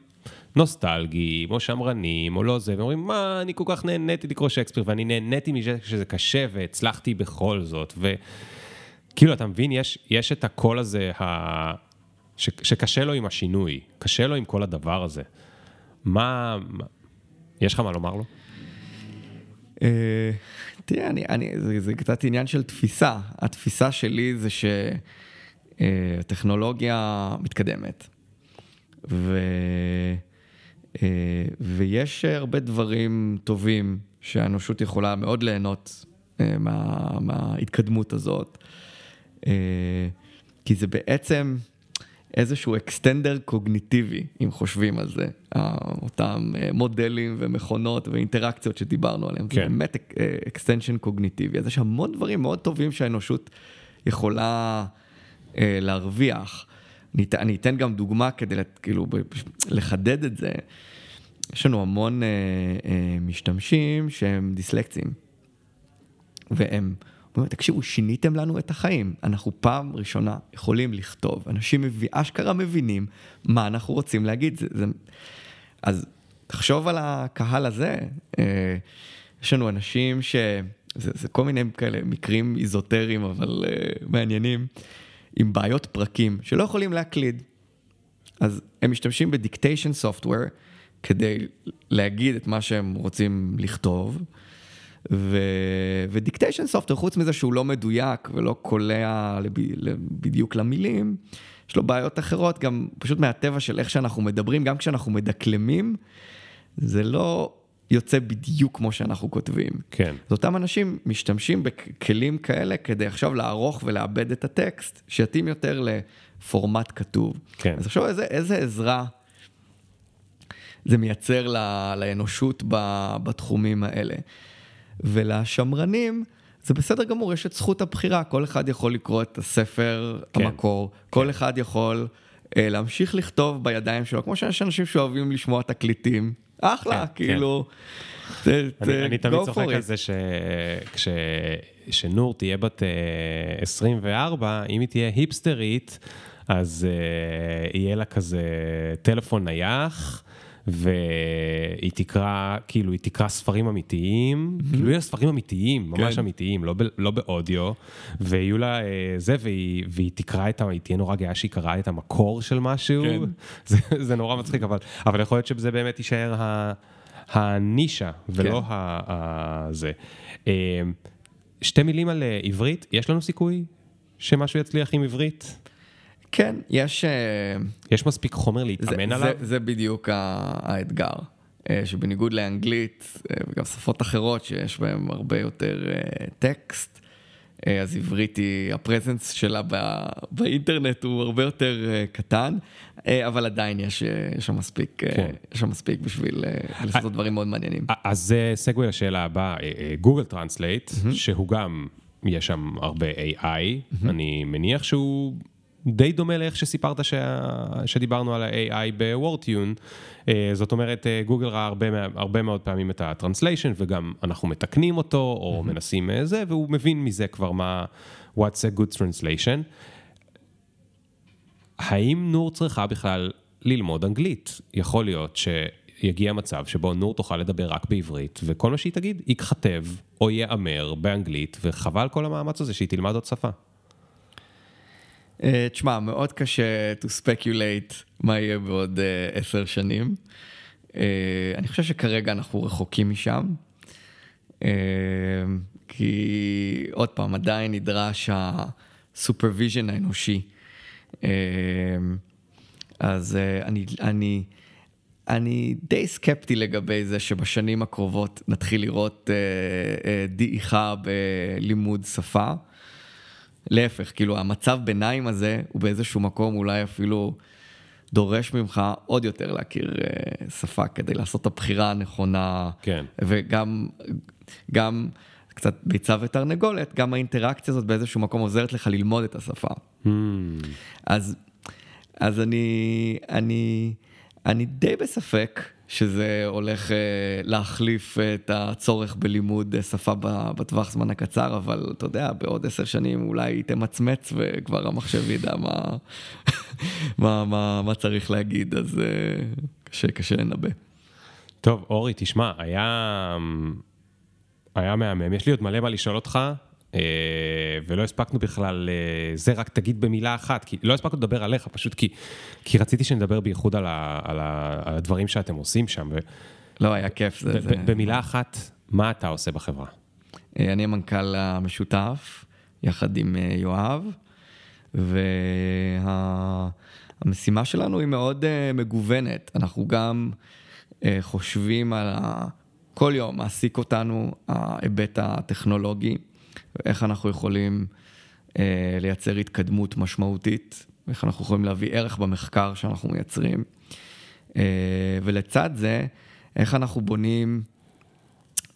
Speaker 1: נוסטלגיים, או שמרנים, או לא זה, ואומרים, מה, אני כל כך נהניתי לקרוא שייקספיר, ואני נהניתי מזה שזה קשה, והצלחתי בכל זאת, וכאילו, אתה מבין, יש, יש את הקול הזה, ה... ש... שקשה לו עם השינוי, קשה לו עם כל הדבר הזה. מה, יש לך מה לומר לו?
Speaker 2: אה, תראה, אני, אני, זה, זה קצת עניין של תפיסה. התפיסה שלי זה שהטכנולוגיה אה, מתקדמת. ו... אה, ויש הרבה דברים טובים שהאנושות יכולה מאוד ליהנות אה, מה, מההתקדמות הזאת. אה, כי זה בעצם איזשהו extender קוגניטיבי, אם חושבים על זה. אותם מודלים ומכונות ואינטראקציות שדיברנו עליהם. כן. זה באמת extension קוגניטיבי. אז יש המון דברים מאוד טובים שהאנושות יכולה להרוויח. אני, אתן גם דוגמה כדי כאילו לחדד את זה. יש לנו המון אה, אה, משתמשים שהם דיסלקציים. והם אומרים, תקשיבו, שיניתם לנו את החיים. אנחנו פעם ראשונה יכולים לכתוב. אנשים מביא, אשכרה מבינים מה אנחנו רוצים להגיד. זה, זה... אז תחשוב על הקהל הזה. אה, יש לנו אנשים ש... זה, זה כל מיני כאלה מקרים איזוטריים, אבל אה, מעניינים. עם בעיות פרקים שלא יכולים להקליד. אז הם משתמשים בדיקטיישן סופטוור כדי להגיד את מה שהם רוצים לכתוב, ו... ודיקטיישן סופטוור, חוץ מזה שהוא לא מדויק ולא קולע לב... בדיוק למילים, יש לו בעיות אחרות, גם פשוט מהטבע של איך שאנחנו מדברים, גם כשאנחנו מדקלמים, זה לא יוצא בדיוק כמו שאנחנו כותבים.
Speaker 1: כן.
Speaker 2: אז אותם אנשים משתמשים בכלים כאלה כדי עכשיו לערוך ולעבד את הטקסט, שיתאים יותר לפורמט כתוב.
Speaker 1: כן.
Speaker 2: אז עכשיו איזה, איזה עזרה זה מייצר לאנושות בתחומים האלה. ולשמרנים, זה בסדר גמור, יש את זכות הבחירה, כל אחד יכול לקרוא את הספר כן. המקור, כל כן. אחד יכול אה, להמשיך לכתוב בידיים שלו, כמו שיש אנשים שאוהבים לשמוע תקליטים, אחלה, כן, כאילו,
Speaker 1: כן. אני תמיד צוחק על זה שכשנור תהיה בת 24, אה, אם היא תהיה היפסטרית, אז uh, יהיה לה כזה טלפון נייח. והיא תקרא, כאילו, היא תקרא ספרים אמיתיים, mm-hmm. כאילו, יהיו ספרים אמיתיים, ממש כן. אמיתיים, לא, ב, לא באודיו, ויהיו לה אה, זה, והיא, והיא תקרא את ה... היא תהיה נורא גאה שהיא קראה את המקור של משהו, כן. זה, זה נורא מצחיק, אבל, אבל יכול להיות שזה באמת יישאר ה, הנישה, ולא כן. ה, ה, זה. אה, שתי מילים על אה, עברית, יש לנו סיכוי שמשהו יצליח עם עברית?
Speaker 2: כן, יש... אה,
Speaker 1: יש מספיק חומר להתאמן
Speaker 2: זה,
Speaker 1: עליו?
Speaker 2: זה, זה בדיוק האתגר. אה, שבניגוד לאנגלית וגם שפות אחרות שיש בהן הרבה יותר טקסט, אז עברית היא, הפרזנס שלה בא, באינטרנט הוא הרבה יותר קטן, אבל עדיין יש, שם מספיק, כן. יש שם מספיק בשביל לעשות דברים מאוד מעניינים.
Speaker 1: אז זה segue לשאלה הבאה, Google Translate. שהוא גם, יש שם הרבה AI. אני מניח שהוא... די דומה לאיך שסיפרת ש... שדיברנו על ה-AI ב Wordtune. אה, זאת אומרת, אה, גוגל ראה הרבה, הרבה מאוד פעמים את ה-translation, וגם אנחנו מתקנים אותו, או mm-hmm. מנסים אה, זה, והוא מבין מזה כבר מה, what's a good translation. האם נור צריכה בכלל ללמוד אנגלית? יכול להיות שיגיע מצב שבו נור תוכל לדבר רק בעברית, וכל מה שהיא תגיד ייכתב או ייאמר באנגלית, וחבל כל המאמץ הזה שהיא תלמד עוד שפה.
Speaker 2: אה, תשמע, מאוד קשה to speculate מה יהיה בעוד uh, עשר שנים. Uh, אני חושב שכרגע אנחנו רחוקים משם. כי עוד פעם, עדיין נדרש ה-supervision האנושי. אז אני, אני, אני די סקפטי לגבי זה שבשנים הקרובות נתחיל לראות דעיכה בלימוד שפה. להפך, כאילו המצב ביניים הזה הוא באיזשהו מקום אולי אפילו דורש ממך עוד יותר להכיר uh, שפה כדי לעשות את הבחירה הנכונה.
Speaker 1: כן.
Speaker 2: וגם, גם קצת ביצה ותרנגולת, גם האינטראקציה הזאת באיזשהו מקום עוזרת לך ללמוד את השפה. Mm. אז, אז אני, אני, אני די בספק שזה הולך uh, להחליף את הצורך בלימוד שפה בטווח זמן הקצר, אבל אתה יודע, בעוד עשר שנים אולי תמצמץ וכבר המחשב ידע מה, מה, מה, מה צריך להגיד, אז uh, קשה, קשה לנבא.
Speaker 1: טוב, אורי, תשמע, היה, היה מהמם. יש לי עוד מלא מה לשאול אותך. אה, ולא הספקנו בכלל, אה, זה רק תגיד במילה אחת, כי לא הספקנו לדבר עליך, פשוט כי, כי רציתי שנדבר בייחוד על, ה, על, ה, על הדברים שאתם עושים שם. ו...
Speaker 2: לא, היה כיף. זה, זה...
Speaker 1: במילה אחת, מה אתה עושה בחברה?
Speaker 2: אה, אני המנכ"ל המשותף, יחד עם יואב, והמשימה וה... שלנו היא מאוד מגוונת. אנחנו גם חושבים על ה... כל יום מעסיק אותנו ההיבט הטכנולוגי. ואיך אנחנו יכולים אה, לייצר התקדמות משמעותית, ואיך אנחנו יכולים להביא ערך במחקר שאנחנו מייצרים. אה, ולצד זה, איך אנחנו בונים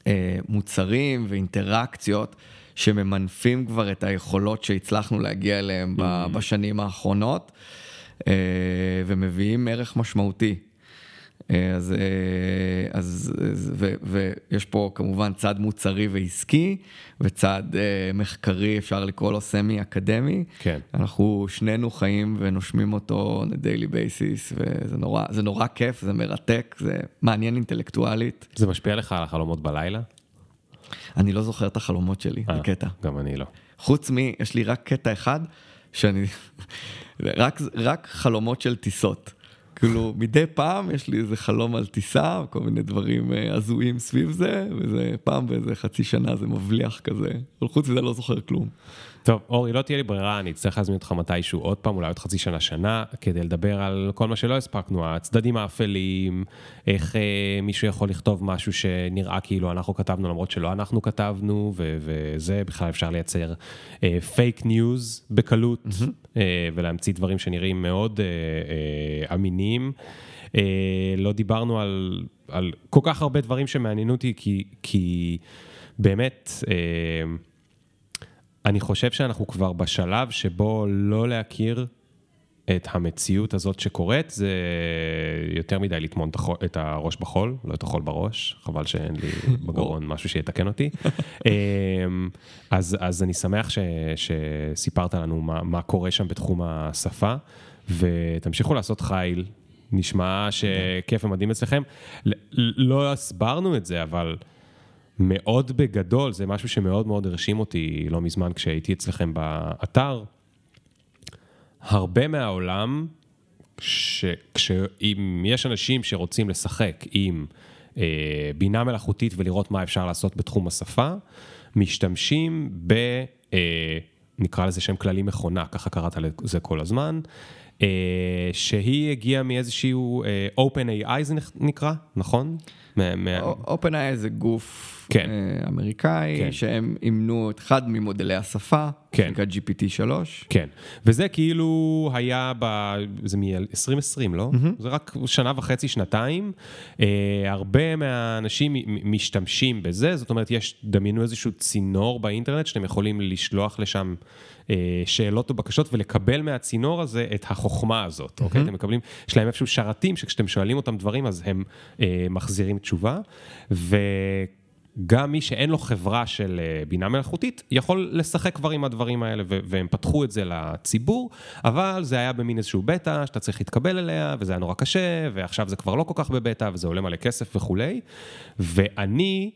Speaker 2: אה, מוצרים ואינטראקציות שממנפים כבר את היכולות שהצלחנו להגיע אליהם mm-hmm. בשנים האחרונות, אה, ומביאים ערך משמעותי. אה, אז, אה, אז ו, ויש פה כמובן צד מוצרי ועסקי וצד אה, מחקרי, אפשר לקרוא לו סמי אקדמי.
Speaker 1: כן.
Speaker 2: אנחנו שנינו חיים ונושמים אותו on a daily basis, וזה נורא, זה נורא כיף, זה מרתק, זה מעניין אינטלקטואלית.
Speaker 1: זה משפיע לך על החלומות בלילה?
Speaker 2: אני לא זוכר את החלומות שלי, זה קטע.
Speaker 1: גם אני לא.
Speaker 2: חוץ מ... יש לי רק קטע אחד, שאני... רק, רק חלומות של טיסות. כאילו, מדי פעם יש לי איזה חלום על טיסה, כל מיני דברים אה, הזויים סביב זה, וזה פעם באיזה חצי שנה זה מבליח כזה, אבל חוץ מזה לא זוכר כלום.
Speaker 1: טוב, אורי, לא תהיה לי ברירה, אני אצטרך להזמין אותך מתישהו עוד פעם, אולי עוד חצי שנה, שנה, כדי לדבר על כל מה שלא הספקנו, הצדדים האפלים, איך אה, מישהו יכול לכתוב משהו שנראה כאילו אנחנו כתבנו, למרות שלא אנחנו כתבנו, ו- וזה, בכלל אפשר לייצר fake uh, news בקלות, mm-hmm. uh, ולהמציא דברים שנראים מאוד uh, uh, אמינים. Uh, לא דיברנו על, על כל כך הרבה דברים שמעניינים אותי, כי, כי באמת... Uh, אני חושב שאנחנו כבר בשלב שבו לא להכיר את המציאות הזאת שקורית, זה יותר מדי לטמון את הראש בחול, לא את החול בראש, חבל שאין לי בגרון משהו שיתקן אותי. אמ, אז, אז אני שמח ש, שסיפרת לנו מה, מה קורה שם בתחום השפה, ותמשיכו לעשות חיל, נשמע שכיף ומדהים אצלכם. לא הסברנו את זה, אבל... מאוד בגדול, זה משהו שמאוד מאוד הרשים אותי לא מזמן כשהייתי אצלכם באתר. הרבה מהעולם, אם יש אנשים שרוצים לשחק עם אה, בינה מלאכותית ולראות מה אפשר לעשות בתחום השפה, משתמשים ב... אה, נקרא לזה שם כללי מכונה, ככה קראת לזה כל הזמן, אה, שהיא הגיעה מאיזשהו אה, OpenAI זה נקרא, נכון?
Speaker 2: OpenAI זה גוף
Speaker 1: כן.
Speaker 2: אה, אמריקאי,
Speaker 1: כן.
Speaker 2: שהם אימנו את אחד ממודלי השפה,
Speaker 1: כן.
Speaker 2: שנקרא GPT-3.
Speaker 1: כן, וזה כאילו היה ב... זה מ-2020, לא? Mm-hmm. זה רק שנה וחצי, שנתיים. אה, הרבה מהאנשים משתמשים בזה, זאת אומרת, יש, דמיינו איזשהו צינור באינטרנט שאתם יכולים לשלוח לשם אה, שאלות או בקשות ולקבל מהצינור הזה את החוכמה הזאת, mm-hmm. אוקיי? אתם מקבלים, יש להם איפשהו שרתים שכשאתם שואלים אותם דברים אז הם אה, מחזירים תשובה. ו... גם מי שאין לו חברה של אה, בינה מלאכותית, יכול לשחק כבר עם הדברים האלה, והם פתחו את זה לציבור, אבל זה היה במין איזשהו בטא, שאתה צריך להתקבל אליה, וזה היה נורא קשה, ועכשיו זה כבר לא כל כך בבטא, וזה עולה מלא כסף וכולי. ואני,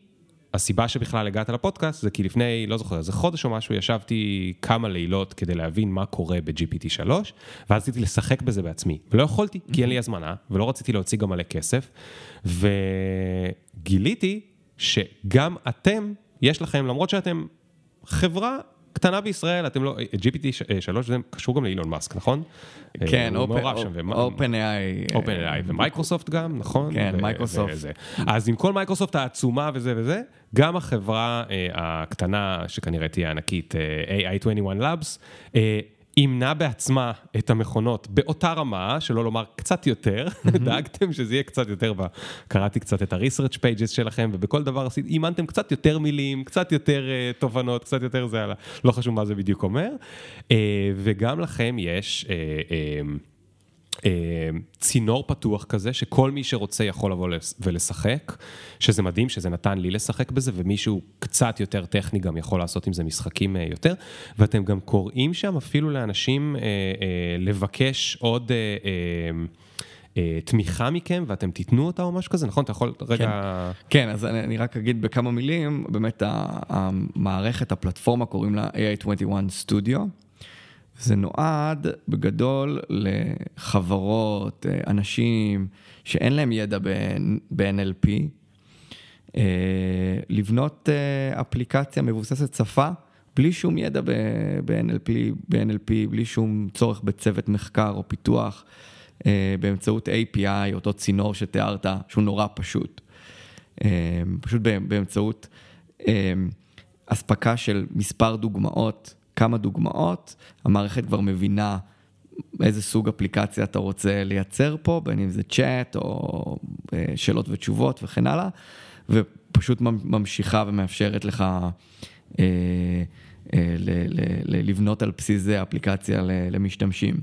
Speaker 1: הסיבה שבכלל הגעת לפודקאסט, זה כי לפני, לא זוכר, איזה חודש או משהו, ישבתי כמה לילות כדי להבין מה קורה ב-GPT 3, ואז רציתי לשחק בזה בעצמי, ולא יכולתי, כי אין לי הזמנה, ולא רציתי להוציא גם מלא כסף, וגיליתי שגם אתם, יש לכם, למרות שאתם חברה קטנה בישראל, אתם לא, GPT 3 זה קשור גם לאילון מאסק, נכון?
Speaker 2: כן,
Speaker 1: OpenAI. OpenAI ומייקרוסופט גם, נכון?
Speaker 2: כן, מייקרוסופט.
Speaker 1: אז עם כל מייקרוסופט העצומה וזה וזה, גם החברה הקטנה, שכנראה תהיה ענקית, AI21 Labs, אימנה בעצמה את המכונות באותה רמה, שלא לומר קצת יותר, דאגתם שזה יהיה קצת יותר, קראתי קצת את ה-research pages שלכם, ובכל דבר אימנתם קצת יותר מילים, קצת יותר uh, תובנות, קצת יותר זה, לא חשוב מה זה בדיוק אומר, uh, וגם לכם יש... Uh, uh, צינור פתוח כזה, שכל מי שרוצה יכול לבוא ולשחק, שזה מדהים שזה נתן לי לשחק בזה, ומישהו קצת יותר טכני גם יכול לעשות עם זה משחקים אה, יותר, ואתם גם קוראים שם אפילו לאנשים אה, לבקש עוד... תמיכה מכם ואתם תיתנו אותה או משהו כזה, נכון? אתה יכול רגע...
Speaker 2: כן, כן אז אני, אני רק אגיד בכמה מילים, באמת המערכת, הפלטפורמה קוראים לה AI21 Studio. זה נועד בגדול לחברות, אה, אנשים שאין להם ידע ב-NLP, אה, לבנות אה, אפליקציה מבוססת שפה בלי שום ידע ב-NLP, ב-NLP, בלי שום צורך בצוות מחקר או פיתוח, באמצעות API, אותו צינור שתיארת, שהוא נורא פשוט. פשוט באמצעות אספקה של מספר דוגמאות כמה דוגמאות, המערכת כבר מבינה איזה סוג אפליקציה אתה רוצה לייצר פה, בין אם זה צ'אט או אה, שאלות ותשובות וכן הלאה, ופשוט ממשיכה ומאפשרת לך אה, אה, ל- ל- ל- לבנות על בסיס זה אפליקציה למשתמשים.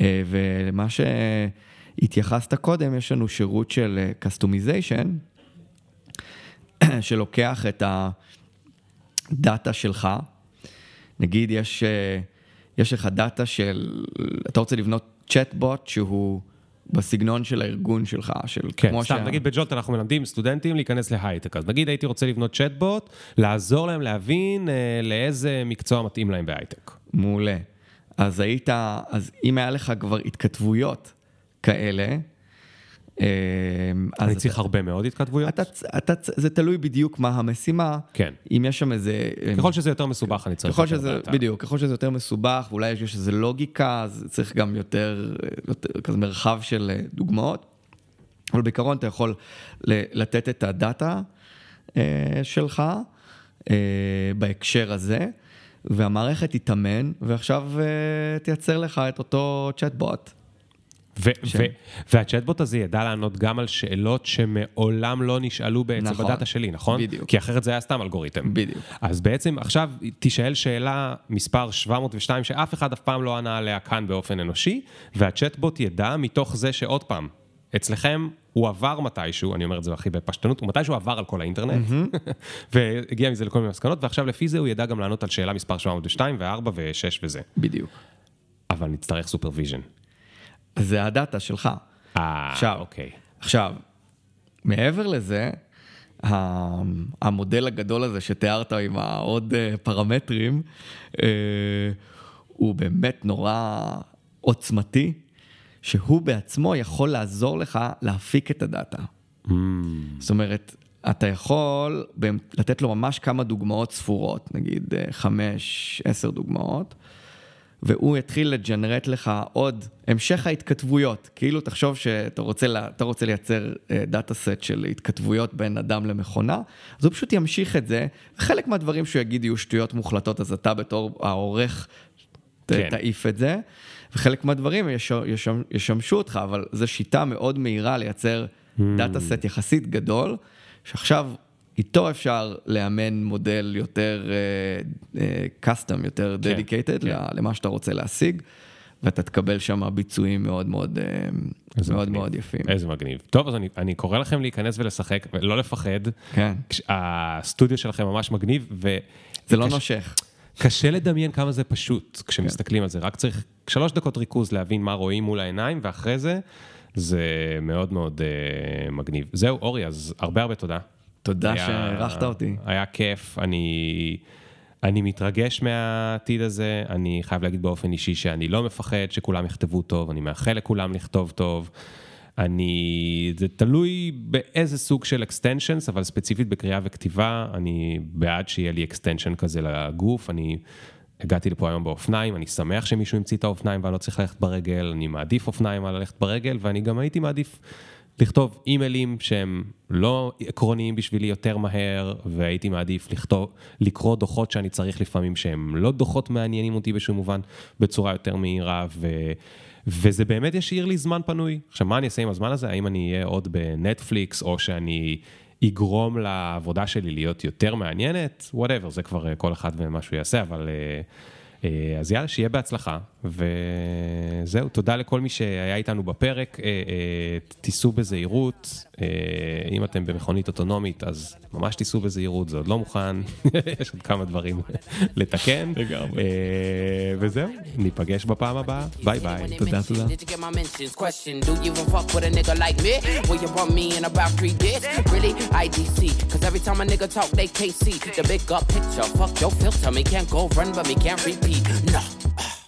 Speaker 2: אה, ולמה שהתייחסת קודם, יש לנו שירות של customization, שלוקח את הדאטה שלך, נגיד יש, אה, יש לך דאטה של, אתה רוצה לבנות צ'טבוט שהוא בסגנון של הארגון שלך, של
Speaker 1: כן, כמו סתם, שה... נגיד בג'ולט אנחנו מלמדים סטודנטים להיכנס להייטק, אז נגיד הייתי רוצה לבנות צ'טבוט, לעזור להם להבין אה, לאיזה מקצוע מתאים להם בהייטק.
Speaker 2: מעולה. אז היית, אז אם היה לך כבר התכתבויות כאלה,
Speaker 1: אני צריך הרבה מאוד התכתבויות?
Speaker 2: זה תלוי בדיוק מה המשימה.
Speaker 1: כן.
Speaker 2: אם יש שם איזה...
Speaker 1: אמ, ככל שזה יותר מסובך, אני צריך
Speaker 2: יותר דאטה. בדיוק, ככל שזה יותר מסובך, ואולי יש איזה לוגיקה, אז צריך גם יותר, כזה מרחב של אה, דוגמאות. אבל בעיקרון אתה יכול לתת את הדאטה אה, שלך אה, בהקשר הזה, והמערכת תתאמן, ועכשיו תייצר לך את אותו צ'טבוט.
Speaker 1: ו- ש... ו- והצ'טבוט הזה ידע לענות גם על שאלות שמעולם לא נשאלו בעצם נכון, בדאטה שלי, נכון?
Speaker 2: בדיוק.
Speaker 1: כי אחרת זה היה סתם אלגוריתם.
Speaker 2: בדיוק.
Speaker 1: אז בעצם עכשיו תישאל שאלה מספר 702 שאף אחד אף פעם לא ענה עליה כאן באופן אנושי, והצ'טבוט ידע מתוך זה שעוד פעם, אצלכם הוא עבר מתישהו, אני אומר את זה הכי בפשטנות, הוא מתישהו עבר על כל האינטרנט, mm-hmm. והגיע מזה לכל מיני מסקנות, ועכשיו לפי זה הוא ידע גם לענות על שאלה מספר 702 ו-4 ו-6 וזה.
Speaker 2: בדיוק.
Speaker 1: אבל נצטרך supervision.
Speaker 2: זה ה-data שלך.
Speaker 1: אה, עכשיו, אוקיי.
Speaker 2: עכשיו, מעבר לזה, המודל הגדול הזה שתיארת עם העוד אה, פרמטרים, אה, הוא באמת נורא עוצמתי, שהוא בעצמו יכול לעזור לך להפיק את הדאטה. Mm. זאת אומרת, אתה יכול לתת לו ממש כמה דוגמאות ספורות, נגיד אה, חמש, עשר דוגמאות, והוא יתחיל לג'נרט לך עוד המשך ההתכתבויות. כאילו, תחשוב שאתה רוצה, לה, רוצה לייצר דאטה סט של התכתבויות בין אדם למכונה, אז הוא פשוט ימשיך את זה. חלק מהדברים שהוא יגיד יהיו שטויות מוחלטות, אז אתה בתור העורך כן. תעיף את זה. וחלק מהדברים יש, יש, ישמשו אותך, אבל זו שיטה מאוד מהירה לייצר mm. data set יחסית גדול, שעכשיו איתו אפשר לאמן מודל יותר custom, uh, uh, יותר dedicated כן, כן. למה שאתה רוצה להשיג. ואתה תקבל שם ביצועים מאוד מאוד, אה, מאוד מאוד יפים.
Speaker 1: איזה מגניב. טוב, אז אני, אני קורא לכם להיכנס ולשחק ולא לפחד. כן. הסטודיו שלכם ממש מגניב. ו...
Speaker 2: זה לא נושך.
Speaker 1: קשה לדמיין כמה זה פשוט כשמסתכלים על זה, רק צריך שלוש דקות ריכוז להבין מה רואים מול העיניים, ואחרי זה, זה מאוד מאוד uh, מגניב. זהו, אורי, אז הרבה הרבה תודה.
Speaker 2: תודה שאירחת אותי.
Speaker 1: היה כיף, אני, אני מתרגש מהעתיד הזה, אני חייב להגיד באופן אישי שאני לא מפחד שכולם יכתבו טוב, אני מאחל לכולם לכתוב טוב. אני, זה תלוי באיזה סוג של extensions, אבל ספציפית בקריאה וכתיבה, אני בעד שיהיה לי extension כזה לגוף, אני הגעתי לפה היום באופניים, אני שמח שמישהו המציא את האופניים ואני לא צריך ללכת ברגל, אני מעדיף אופניים על ללכת ברגל, ואני גם הייתי מעדיף לכתוב אימיילים שהם לא עקרוניים בשבילי יותר מהר, והייתי מעדיף לכתוב, לקרוא דוחות שאני צריך לפעמים שהם לא דוחות מעניינים אותי בשום מובן, בצורה יותר מהירה, ו... וזה באמת ישאיר לי זמן פנוי. עכשיו, מה אני אעשה עם הזמן הזה? האם אני אהיה עוד ב-Netflix, או שאני אגרום לעבודה שלי להיות יותר מעניינת? Whatever, זה כבר אה, כל אחד ומה שהוא יעשה, אבל... אה, אז יאללה, שיהיה בהצלחה, וזהו, תודה לכל מי שהיה איתנו בפרק, תיסעו בזהירות, אם אתם במכונית אוטונומית, אז ממש תיסעו בזהירות, זה עוד לא מוכן, יש עוד כמה דברים לתקן. לגמרי. וזהו, ניפגש בפעם הבאה, ביי ביי.
Speaker 2: תודה, תודה. Fuck your filter, me can't go run, but me can't repeat. No.